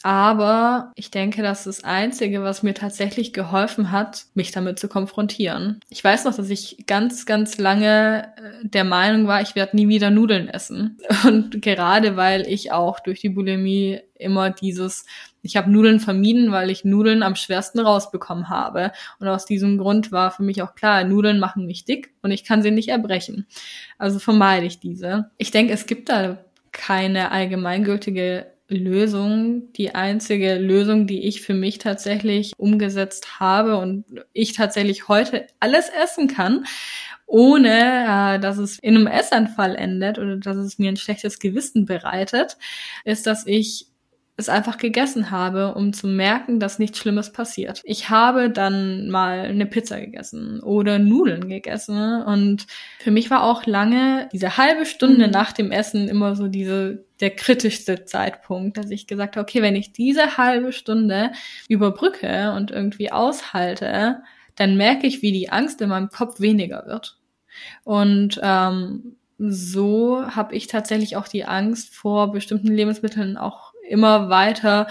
Aber ich denke, das ist das Einzige, was mir tatsächlich geholfen hat, mich damit zu konfrontieren. Ich weiß noch, dass ich ganz, ganz lange äh, der Meinung war, ich werde nie wieder Nudeln essen. Und gerade weil ich auch durch die Bulimie immer dieses ich habe Nudeln vermieden, weil ich Nudeln am schwersten rausbekommen habe. Und aus diesem Grund war für mich auch klar, Nudeln machen mich dick und ich kann sie nicht erbrechen. Also vermeide ich diese. Ich denke, es gibt da keine allgemeingültige Lösung. Die einzige Lösung, die ich für mich tatsächlich umgesetzt habe und ich tatsächlich heute alles essen kann, ohne äh, dass es in einem Essanfall endet oder dass es mir ein schlechtes Gewissen bereitet, ist, dass ich es einfach gegessen habe, um zu merken, dass nichts Schlimmes passiert. Ich habe dann mal eine Pizza gegessen oder Nudeln gegessen und für mich war auch lange diese halbe Stunde mhm. nach dem Essen immer so diese der kritischste Zeitpunkt, dass ich gesagt habe, okay, wenn ich diese halbe Stunde überbrücke und irgendwie aushalte, dann merke ich, wie die Angst in meinem Kopf weniger wird. Und ähm, so habe ich tatsächlich auch die Angst vor bestimmten Lebensmitteln auch immer weiter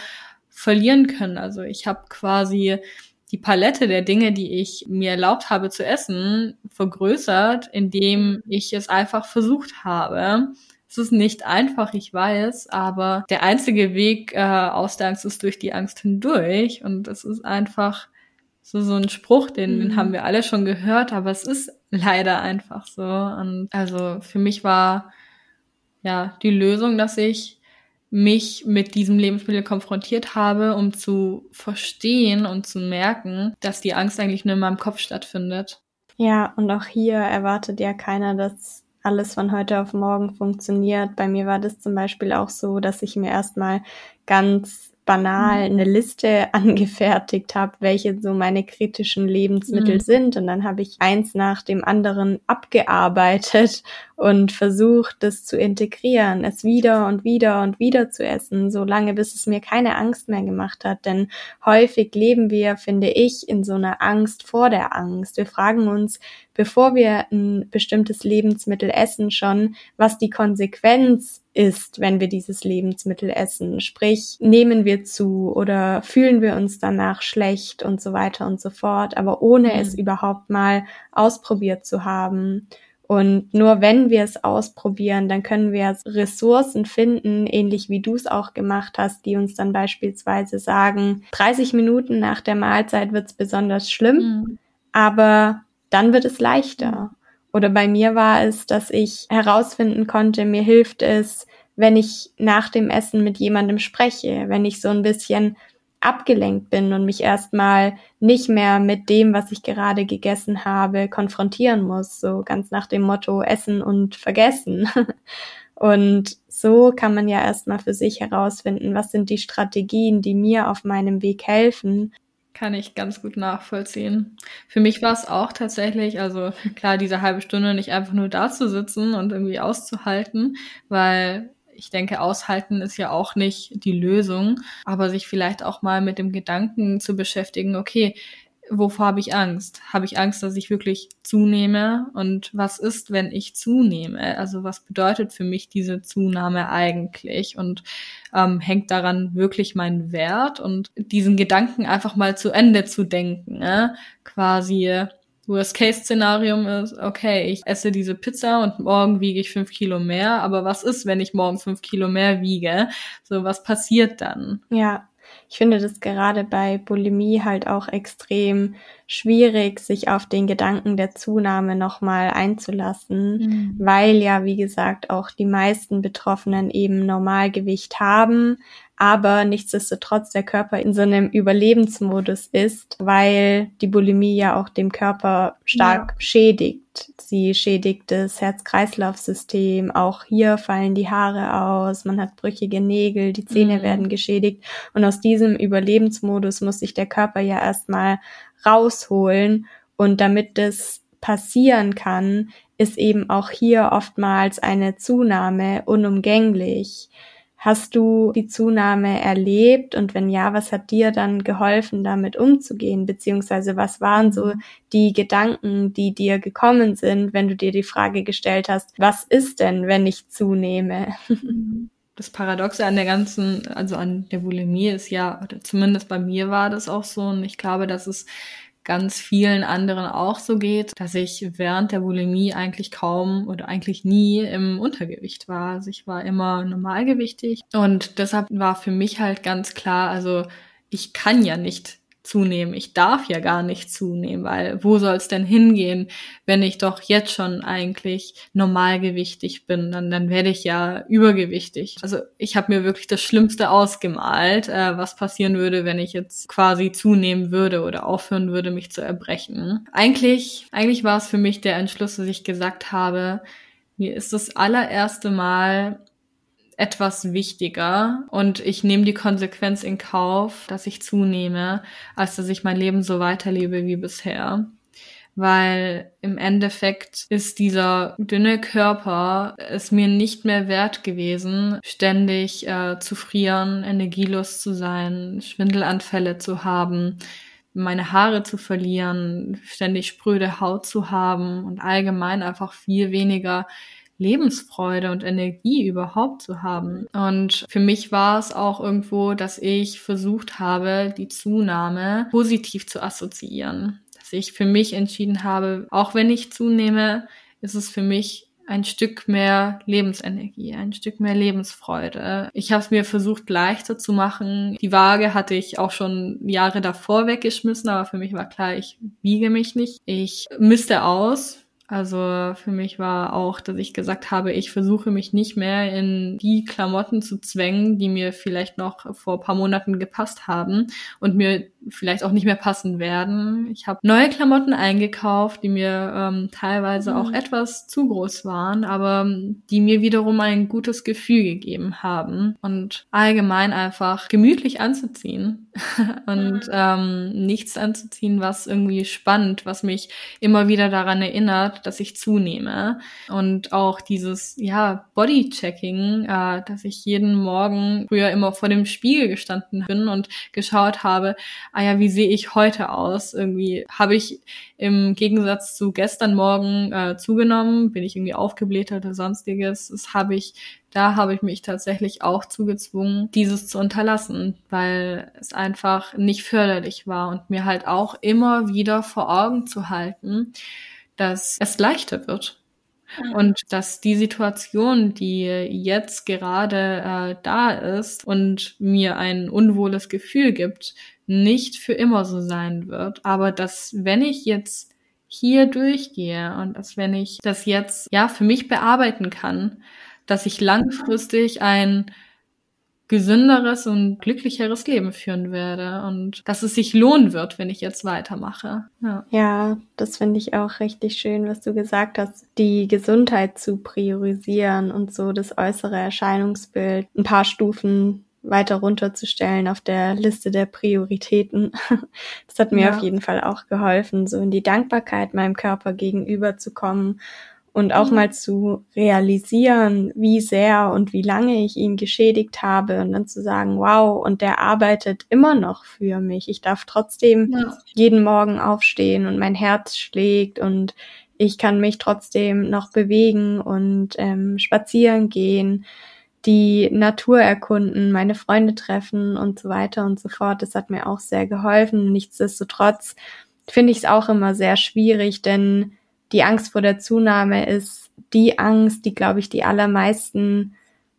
verlieren können. Also ich habe quasi die Palette der Dinge, die ich mir erlaubt habe zu essen, vergrößert, indem ich es einfach versucht habe. Es ist nicht einfach, ich weiß, aber der einzige Weg äh, aus der Angst ist durch die Angst hindurch. Und es ist einfach so, so ein Spruch, den, mhm. den haben wir alle schon gehört, aber es ist leider einfach so. Und also für mich war ja die Lösung, dass ich mich mit diesem Lebensmittel konfrontiert habe, um zu verstehen und zu merken, dass die Angst eigentlich nur in meinem Kopf stattfindet. Ja, und auch hier erwartet ja keiner, dass alles von heute auf morgen funktioniert. Bei mir war das zum Beispiel auch so, dass ich mir erstmal ganz banal mhm. eine Liste angefertigt habe, welche so meine kritischen Lebensmittel mhm. sind. Und dann habe ich eins nach dem anderen abgearbeitet und versucht, das zu integrieren, es wieder und wieder und wieder zu essen, so lange, bis es mir keine Angst mehr gemacht hat. Denn häufig leben wir, finde ich, in so einer Angst vor der Angst. Wir fragen uns, bevor wir ein bestimmtes Lebensmittel essen, schon, was die Konsequenz ist, wenn wir dieses Lebensmittel essen. Sprich, nehmen wir zu oder fühlen wir uns danach schlecht und so weiter und so fort, aber ohne mhm. es überhaupt mal ausprobiert zu haben. Und nur wenn wir es ausprobieren, dann können wir Ressourcen finden, ähnlich wie du es auch gemacht hast, die uns dann beispielsweise sagen, 30 Minuten nach der Mahlzeit wird es besonders schlimm, mhm. aber dann wird es leichter. Oder bei mir war es, dass ich herausfinden konnte, mir hilft es, wenn ich nach dem Essen mit jemandem spreche, wenn ich so ein bisschen abgelenkt bin und mich erstmal nicht mehr mit dem, was ich gerade gegessen habe, konfrontieren muss, so ganz nach dem Motto Essen und Vergessen. Und so kann man ja erstmal für sich herausfinden, was sind die Strategien, die mir auf meinem Weg helfen. Kann ich ganz gut nachvollziehen. Für mich war es auch tatsächlich, also klar, diese halbe Stunde nicht einfach nur da zu sitzen und irgendwie auszuhalten, weil ich denke, aushalten ist ja auch nicht die Lösung, aber sich vielleicht auch mal mit dem Gedanken zu beschäftigen, okay, wovor habe ich Angst? Habe ich Angst, dass ich wirklich zunehme? Und was ist, wenn ich zunehme? Also was bedeutet für mich diese Zunahme eigentlich? Und ähm, hängt daran wirklich mein Wert? Und diesen Gedanken einfach mal zu Ende zu denken, ne? quasi Worst-Case-Szenarium ist, okay, ich esse diese Pizza und morgen wiege ich fünf Kilo mehr, aber was ist, wenn ich morgen fünf Kilo mehr wiege? So, was passiert dann? Ja, ich finde das gerade bei Bulimie halt auch extrem schwierig, sich auf den Gedanken der Zunahme nochmal einzulassen, mhm. weil ja, wie gesagt, auch die meisten Betroffenen eben Normalgewicht haben, aber nichtsdestotrotz der Körper in so einem Überlebensmodus ist, weil die Bulimie ja auch dem Körper stark ja. schädigt. Sie schädigt das Herz-Kreislauf-System. Auch hier fallen die Haare aus. Man hat brüchige Nägel. Die Zähne mhm. werden geschädigt. Und aus diesem Überlebensmodus muss sich der Körper ja erstmal rausholen. Und damit das passieren kann, ist eben auch hier oftmals eine Zunahme unumgänglich. Hast du die Zunahme erlebt und wenn ja, was hat dir dann geholfen, damit umzugehen? Beziehungsweise was waren so die Gedanken, die dir gekommen sind, wenn du dir die Frage gestellt hast, was ist denn, wenn ich zunehme? Das Paradoxe an der ganzen, also an der Bulimie ist ja, oder zumindest bei mir war das auch so und ich glaube, dass es ganz vielen anderen auch so geht, dass ich während der Bulimie eigentlich kaum oder eigentlich nie im Untergewicht war. Also ich war immer normalgewichtig und deshalb war für mich halt ganz klar, also ich kann ja nicht zunehmen. Ich darf ja gar nicht zunehmen, weil wo soll es denn hingehen, wenn ich doch jetzt schon eigentlich normalgewichtig bin? Dann, dann werde ich ja übergewichtig. Also ich habe mir wirklich das Schlimmste ausgemalt, äh, was passieren würde, wenn ich jetzt quasi zunehmen würde oder aufhören würde, mich zu erbrechen. Eigentlich, eigentlich war es für mich der Entschluss, dass ich gesagt habe, mir ist das allererste Mal etwas wichtiger und ich nehme die Konsequenz in Kauf, dass ich zunehme, als dass ich mein Leben so weiterlebe wie bisher. Weil im Endeffekt ist dieser dünne Körper es mir nicht mehr wert gewesen, ständig äh, zu frieren, energielos zu sein, Schwindelanfälle zu haben, meine Haare zu verlieren, ständig spröde Haut zu haben und allgemein einfach viel weniger Lebensfreude und Energie überhaupt zu haben. Und für mich war es auch irgendwo, dass ich versucht habe, die Zunahme positiv zu assoziieren. Dass ich für mich entschieden habe, auch wenn ich zunehme, ist es für mich ein Stück mehr Lebensenergie, ein Stück mehr Lebensfreude. Ich habe es mir versucht leichter zu machen. Die Waage hatte ich auch schon Jahre davor weggeschmissen, aber für mich war klar, ich wiege mich nicht. Ich misste aus, also für mich war auch, dass ich gesagt habe, ich versuche mich nicht mehr in die Klamotten zu zwängen, die mir vielleicht noch vor paar Monaten gepasst haben und mir vielleicht auch nicht mehr passen werden. Ich habe neue Klamotten eingekauft, die mir ähm, teilweise mhm. auch etwas zu groß waren, aber die mir wiederum ein gutes Gefühl gegeben haben und allgemein einfach gemütlich anzuziehen und mhm. ähm, nichts anzuziehen, was irgendwie spannend, was mich immer wieder daran erinnert, dass ich zunehme. Und auch dieses, ja, Bodychecking, äh, dass ich jeden Morgen früher immer vor dem Spiegel gestanden bin und geschaut habe, ah ja, wie sehe ich heute aus? Irgendwie habe ich im Gegensatz zu gestern Morgen äh, zugenommen, bin ich irgendwie aufgebläht oder sonstiges. Das habe ich da habe ich mich tatsächlich auch zugezwungen, dieses zu unterlassen, weil es einfach nicht förderlich war und mir halt auch immer wieder vor Augen zu halten, dass es leichter wird. Und dass die Situation, die jetzt gerade äh, da ist und mir ein unwohles Gefühl gibt, nicht für immer so sein wird. Aber dass wenn ich jetzt hier durchgehe und dass wenn ich das jetzt ja für mich bearbeiten kann, dass ich langfristig ein gesünderes und glücklicheres Leben führen werde und dass es sich lohnen wird, wenn ich jetzt weitermache. Ja, ja das finde ich auch richtig schön, was du gesagt hast, die Gesundheit zu priorisieren und so das äußere Erscheinungsbild ein paar Stufen weiter runterzustellen auf der Liste der Prioritäten. Das hat mir ja. auf jeden Fall auch geholfen, so in die Dankbarkeit meinem Körper gegenüber zu kommen und auch mhm. mal zu realisieren, wie sehr und wie lange ich ihn geschädigt habe und dann zu sagen, wow, und der arbeitet immer noch für mich. Ich darf trotzdem ja. jeden Morgen aufstehen und mein Herz schlägt und ich kann mich trotzdem noch bewegen und ähm, spazieren gehen, die Natur erkunden, meine Freunde treffen und so weiter und so fort. Das hat mir auch sehr geholfen. Nichtsdestotrotz finde ich es auch immer sehr schwierig, denn die Angst vor der Zunahme ist die Angst, die, glaube ich, die allermeisten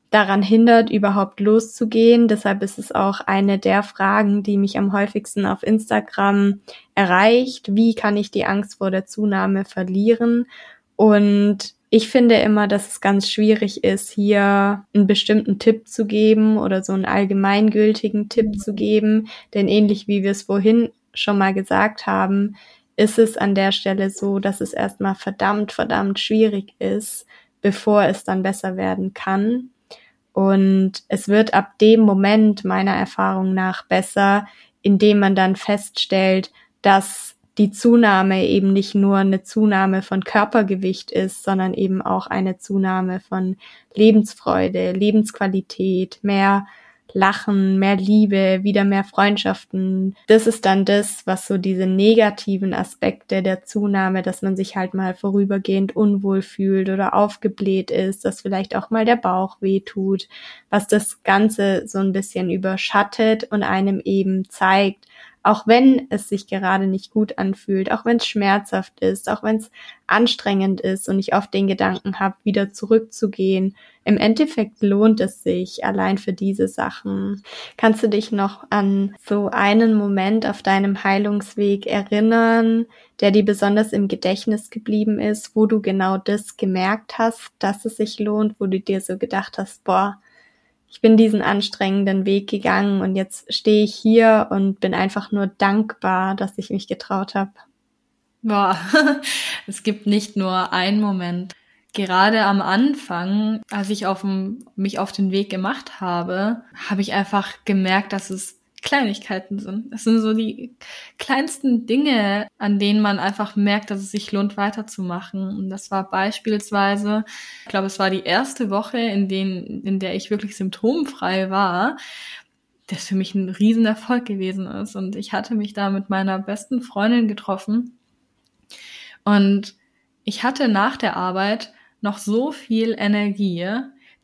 daran hindert, überhaupt loszugehen. Deshalb ist es auch eine der Fragen, die mich am häufigsten auf Instagram erreicht. Wie kann ich die Angst vor der Zunahme verlieren? Und ich finde immer, dass es ganz schwierig ist, hier einen bestimmten Tipp zu geben oder so einen allgemeingültigen Tipp zu geben. Denn ähnlich wie wir es vorhin schon mal gesagt haben, ist es an der Stelle so, dass es erstmal verdammt, verdammt schwierig ist, bevor es dann besser werden kann. Und es wird ab dem Moment meiner Erfahrung nach besser, indem man dann feststellt, dass die Zunahme eben nicht nur eine Zunahme von Körpergewicht ist, sondern eben auch eine Zunahme von Lebensfreude, Lebensqualität, mehr Lachen, mehr Liebe, wieder mehr Freundschaften. Das ist dann das, was so diese negativen Aspekte der Zunahme, dass man sich halt mal vorübergehend unwohl fühlt oder aufgebläht ist, dass vielleicht auch mal der Bauch weh tut, was das Ganze so ein bisschen überschattet und einem eben zeigt, auch wenn es sich gerade nicht gut anfühlt, auch wenn es schmerzhaft ist, auch wenn es anstrengend ist und ich oft den Gedanken habe, wieder zurückzugehen. Im Endeffekt lohnt es sich allein für diese Sachen. Kannst du dich noch an so einen Moment auf deinem Heilungsweg erinnern, der dir besonders im Gedächtnis geblieben ist, wo du genau das gemerkt hast, dass es sich lohnt, wo du dir so gedacht hast, boah, ich bin diesen anstrengenden Weg gegangen und jetzt stehe ich hier und bin einfach nur dankbar, dass ich mich getraut habe. Boah, es gibt nicht nur einen Moment. Gerade am Anfang, als ich auf dem, mich auf den Weg gemacht habe, habe ich einfach gemerkt, dass es Kleinigkeiten sind. Es sind so die kleinsten Dinge, an denen man einfach merkt, dass es sich lohnt, weiterzumachen. Und das war beispielsweise, ich glaube, es war die erste Woche, in, den, in der ich wirklich symptomfrei war, das für mich ein Riesenerfolg gewesen ist. Und ich hatte mich da mit meiner besten Freundin getroffen. Und ich hatte nach der Arbeit noch so viel Energie,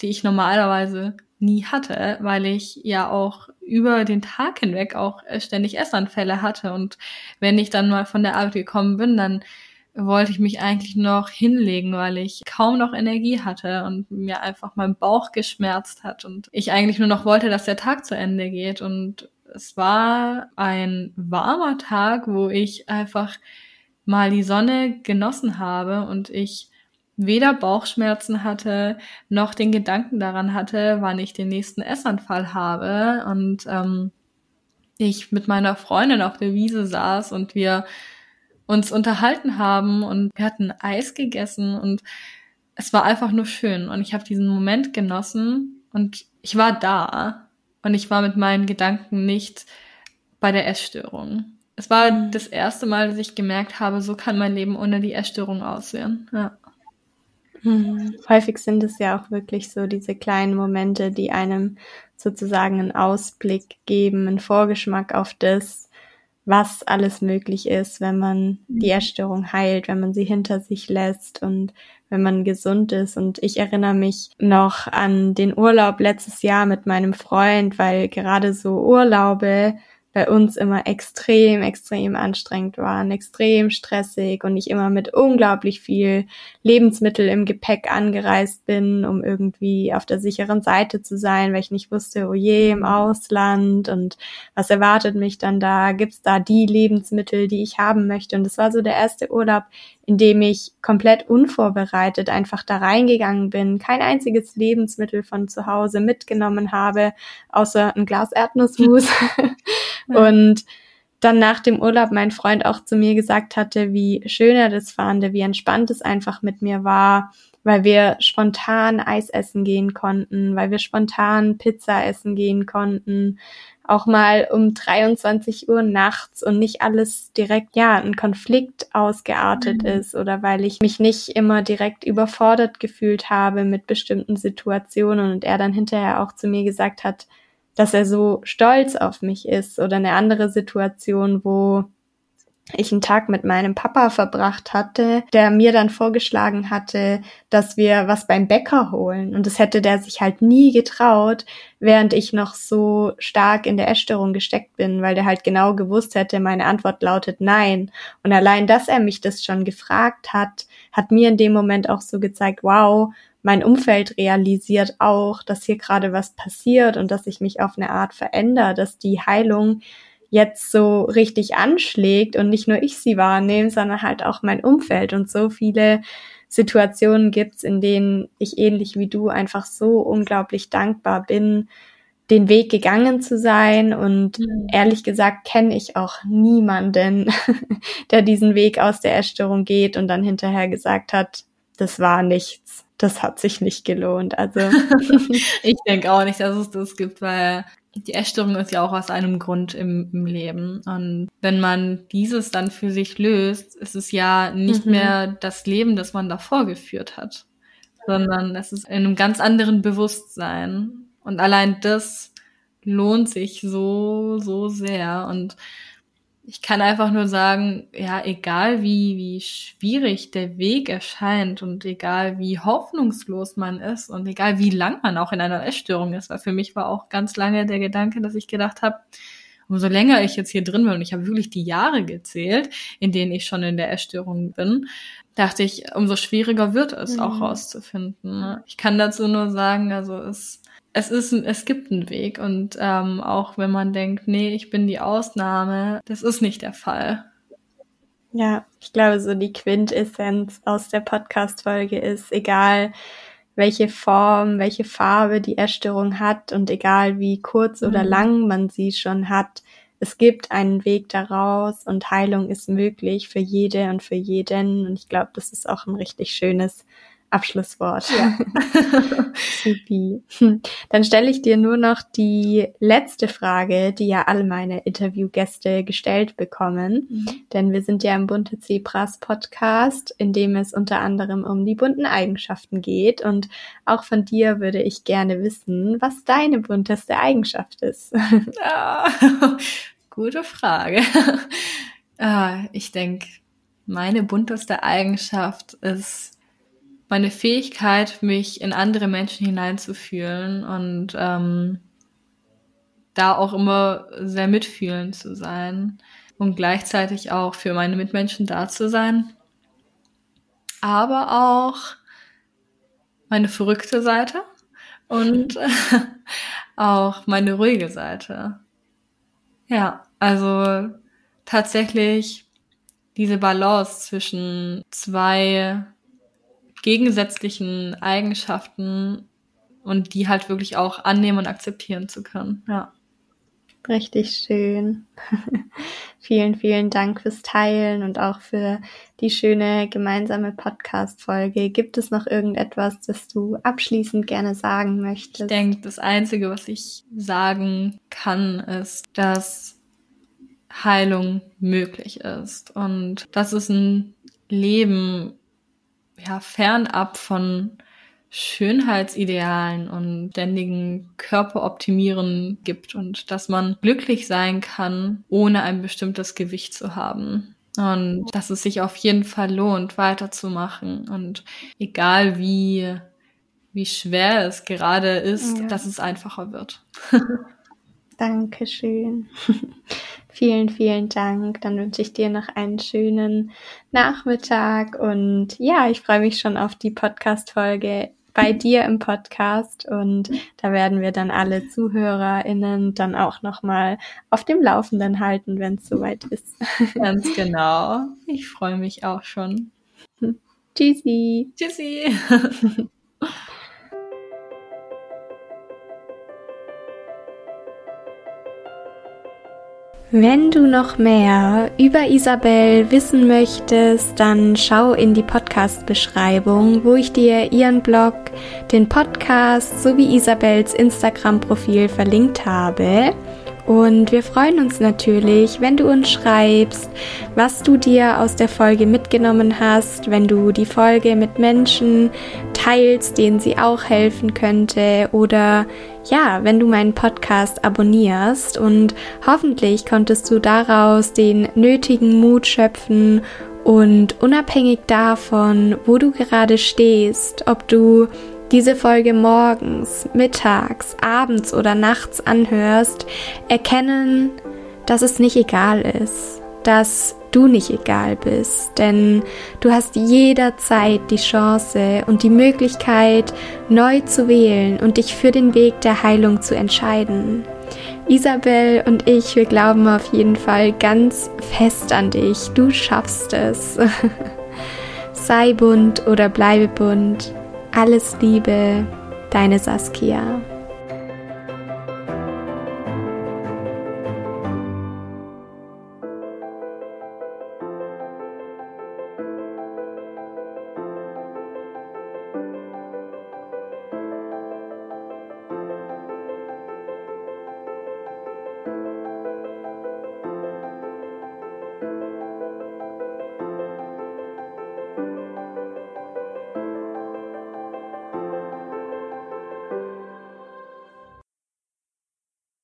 die ich normalerweise nie hatte, weil ich ja auch über den Tag hinweg auch ständig Essanfälle hatte. Und wenn ich dann mal von der Arbeit gekommen bin, dann wollte ich mich eigentlich noch hinlegen, weil ich kaum noch Energie hatte und mir einfach mein Bauch geschmerzt hat und ich eigentlich nur noch wollte, dass der Tag zu Ende geht. Und es war ein warmer Tag, wo ich einfach mal die Sonne genossen habe und ich weder Bauchschmerzen hatte, noch den Gedanken daran hatte, wann ich den nächsten Essanfall habe. Und ähm, ich mit meiner Freundin auf der Wiese saß und wir uns unterhalten haben und wir hatten Eis gegessen und es war einfach nur schön. Und ich habe diesen Moment genossen und ich war da und ich war mit meinen Gedanken nicht bei der Essstörung. Es war mhm. das erste Mal, dass ich gemerkt habe, so kann mein Leben ohne die Essstörung aussehen. Ja. Mhm. Häufig sind es ja auch wirklich so diese kleinen Momente, die einem sozusagen einen Ausblick geben, einen Vorgeschmack auf das, was alles möglich ist, wenn man die mhm. Essstörung heilt, wenn man sie hinter sich lässt und wenn man gesund ist. Und ich erinnere mich noch an den Urlaub letztes Jahr mit meinem Freund, weil gerade so Urlaube bei uns immer extrem, extrem anstrengend waren, extrem stressig und ich immer mit unglaublich viel Lebensmittel im Gepäck angereist bin, um irgendwie auf der sicheren Seite zu sein, weil ich nicht wusste, oh je, im Ausland und was erwartet mich dann da? Gibt's da die Lebensmittel, die ich haben möchte? Und das war so der erste Urlaub, in dem ich komplett unvorbereitet einfach da reingegangen bin, kein einziges Lebensmittel von zu Hause mitgenommen habe, außer ein Glas Erdnussmus. und dann nach dem Urlaub mein Freund auch zu mir gesagt hatte, wie schön er das fand, wie entspannt es einfach mit mir war, weil wir spontan Eis essen gehen konnten, weil wir spontan Pizza essen gehen konnten, auch mal um 23 Uhr nachts und nicht alles direkt, ja, ein Konflikt ausgeartet mhm. ist oder weil ich mich nicht immer direkt überfordert gefühlt habe mit bestimmten Situationen und er dann hinterher auch zu mir gesagt hat, dass er so stolz auf mich ist oder eine andere Situation, wo ich einen Tag mit meinem Papa verbracht hatte, der mir dann vorgeschlagen hatte, dass wir was beim Bäcker holen. Und das hätte der sich halt nie getraut, während ich noch so stark in der Essstörung gesteckt bin, weil der halt genau gewusst hätte, meine Antwort lautet nein. Und allein, dass er mich das schon gefragt hat, hat mir in dem Moment auch so gezeigt, wow, mein Umfeld realisiert auch, dass hier gerade was passiert und dass ich mich auf eine Art verändere, dass die Heilung jetzt so richtig anschlägt und nicht nur ich sie wahrnehme, sondern halt auch mein Umfeld und so viele Situationen gibt's, in denen ich ähnlich wie du einfach so unglaublich dankbar bin, den Weg gegangen zu sein und mhm. ehrlich gesagt kenne ich auch niemanden, der diesen Weg aus der Essstörung geht und dann hinterher gesagt hat, das war nichts das hat sich nicht gelohnt. Also ich denke auch nicht, dass es das gibt, weil die Essstörung ist ja auch aus einem Grund im, im, Leben. Und wenn man dieses dann für sich löst, ist es ja nicht mhm. mehr das Leben, das man davor geführt hat, sondern es ist in einem ganz anderen Bewusstsein. Und allein das lohnt sich so, so sehr. Und ich kann einfach nur sagen, ja, egal wie, wie schwierig der Weg erscheint und egal wie hoffnungslos man ist und egal wie lang man auch in einer Essstörung ist, weil für mich war auch ganz lange der Gedanke, dass ich gedacht habe, umso länger ich jetzt hier drin bin, und ich habe wirklich die Jahre gezählt, in denen ich schon in der Essstörung bin, dachte ich, umso schwieriger wird es mhm. auch rauszufinden. Ich kann dazu nur sagen, also es es ist, es gibt einen Weg und ähm, auch wenn man denkt, nee, ich bin die Ausnahme, das ist nicht der Fall. Ja, ich glaube, so die Quintessenz aus der Podcast-Folge ist, egal welche Form, welche Farbe die Essstörung hat und egal wie kurz oder mhm. lang man sie schon hat, es gibt einen Weg daraus und Heilung ist möglich für jede und für jeden. Und ich glaube, das ist auch ein richtig schönes Abschlusswort. Ja. Supi. Dann stelle ich dir nur noch die letzte Frage, die ja alle meine Interviewgäste gestellt bekommen. Mhm. Denn wir sind ja im Bunte Zebras Podcast, in dem es unter anderem um die bunten Eigenschaften geht. Und auch von dir würde ich gerne wissen, was deine bunteste Eigenschaft ist. Ja, gute Frage. Ah, ich denke, meine bunteste Eigenschaft ist meine Fähigkeit, mich in andere Menschen hineinzufühlen und ähm, da auch immer sehr mitfühlend zu sein und gleichzeitig auch für meine Mitmenschen da zu sein. Aber auch meine verrückte Seite und auch meine ruhige Seite. Ja, also tatsächlich diese Balance zwischen zwei gegensätzlichen Eigenschaften und die halt wirklich auch annehmen und akzeptieren zu können. Ja. Richtig schön. vielen, vielen Dank fürs Teilen und auch für die schöne gemeinsame Podcast-Folge. Gibt es noch irgendetwas, das du abschließend gerne sagen möchtest? Ich denke, das Einzige, was ich sagen kann, ist, dass Heilung möglich ist und dass es ein Leben ja, fernab von Schönheitsidealen und ständigen Körperoptimieren gibt und dass man glücklich sein kann, ohne ein bestimmtes Gewicht zu haben. Und dass es sich auf jeden Fall lohnt, weiterzumachen. Und egal wie, wie schwer es gerade ist, ja. dass es einfacher wird. Dankeschön. Vielen, vielen Dank. Dann wünsche ich dir noch einen schönen Nachmittag und ja, ich freue mich schon auf die Podcast-Folge bei dir im Podcast und da werden wir dann alle ZuhörerInnen dann auch nochmal auf dem Laufenden halten, wenn es soweit ist. Ganz genau. Ich freue mich auch schon. Tschüssi. Tschüssi. Wenn du noch mehr über Isabel wissen möchtest, dann schau in die Podcast-Beschreibung, wo ich dir ihren Blog, den Podcast sowie Isabels Instagram-Profil verlinkt habe. Und wir freuen uns natürlich, wenn du uns schreibst, was du dir aus der Folge mitgenommen hast, wenn du die Folge mit Menschen teilst, denen sie auch helfen könnte oder ja, wenn du meinen Podcast abonnierst. Und hoffentlich konntest du daraus den nötigen Mut schöpfen und unabhängig davon, wo du gerade stehst, ob du diese Folge morgens, mittags, abends oder nachts anhörst, erkennen, dass es nicht egal ist, dass du nicht egal bist, denn du hast jederzeit die Chance und die Möglichkeit, neu zu wählen und dich für den Weg der Heilung zu entscheiden. Isabel und ich, wir glauben auf jeden Fall ganz fest an dich. Du schaffst es. Sei bunt oder bleibe bunt. Alles Liebe, deine Saskia.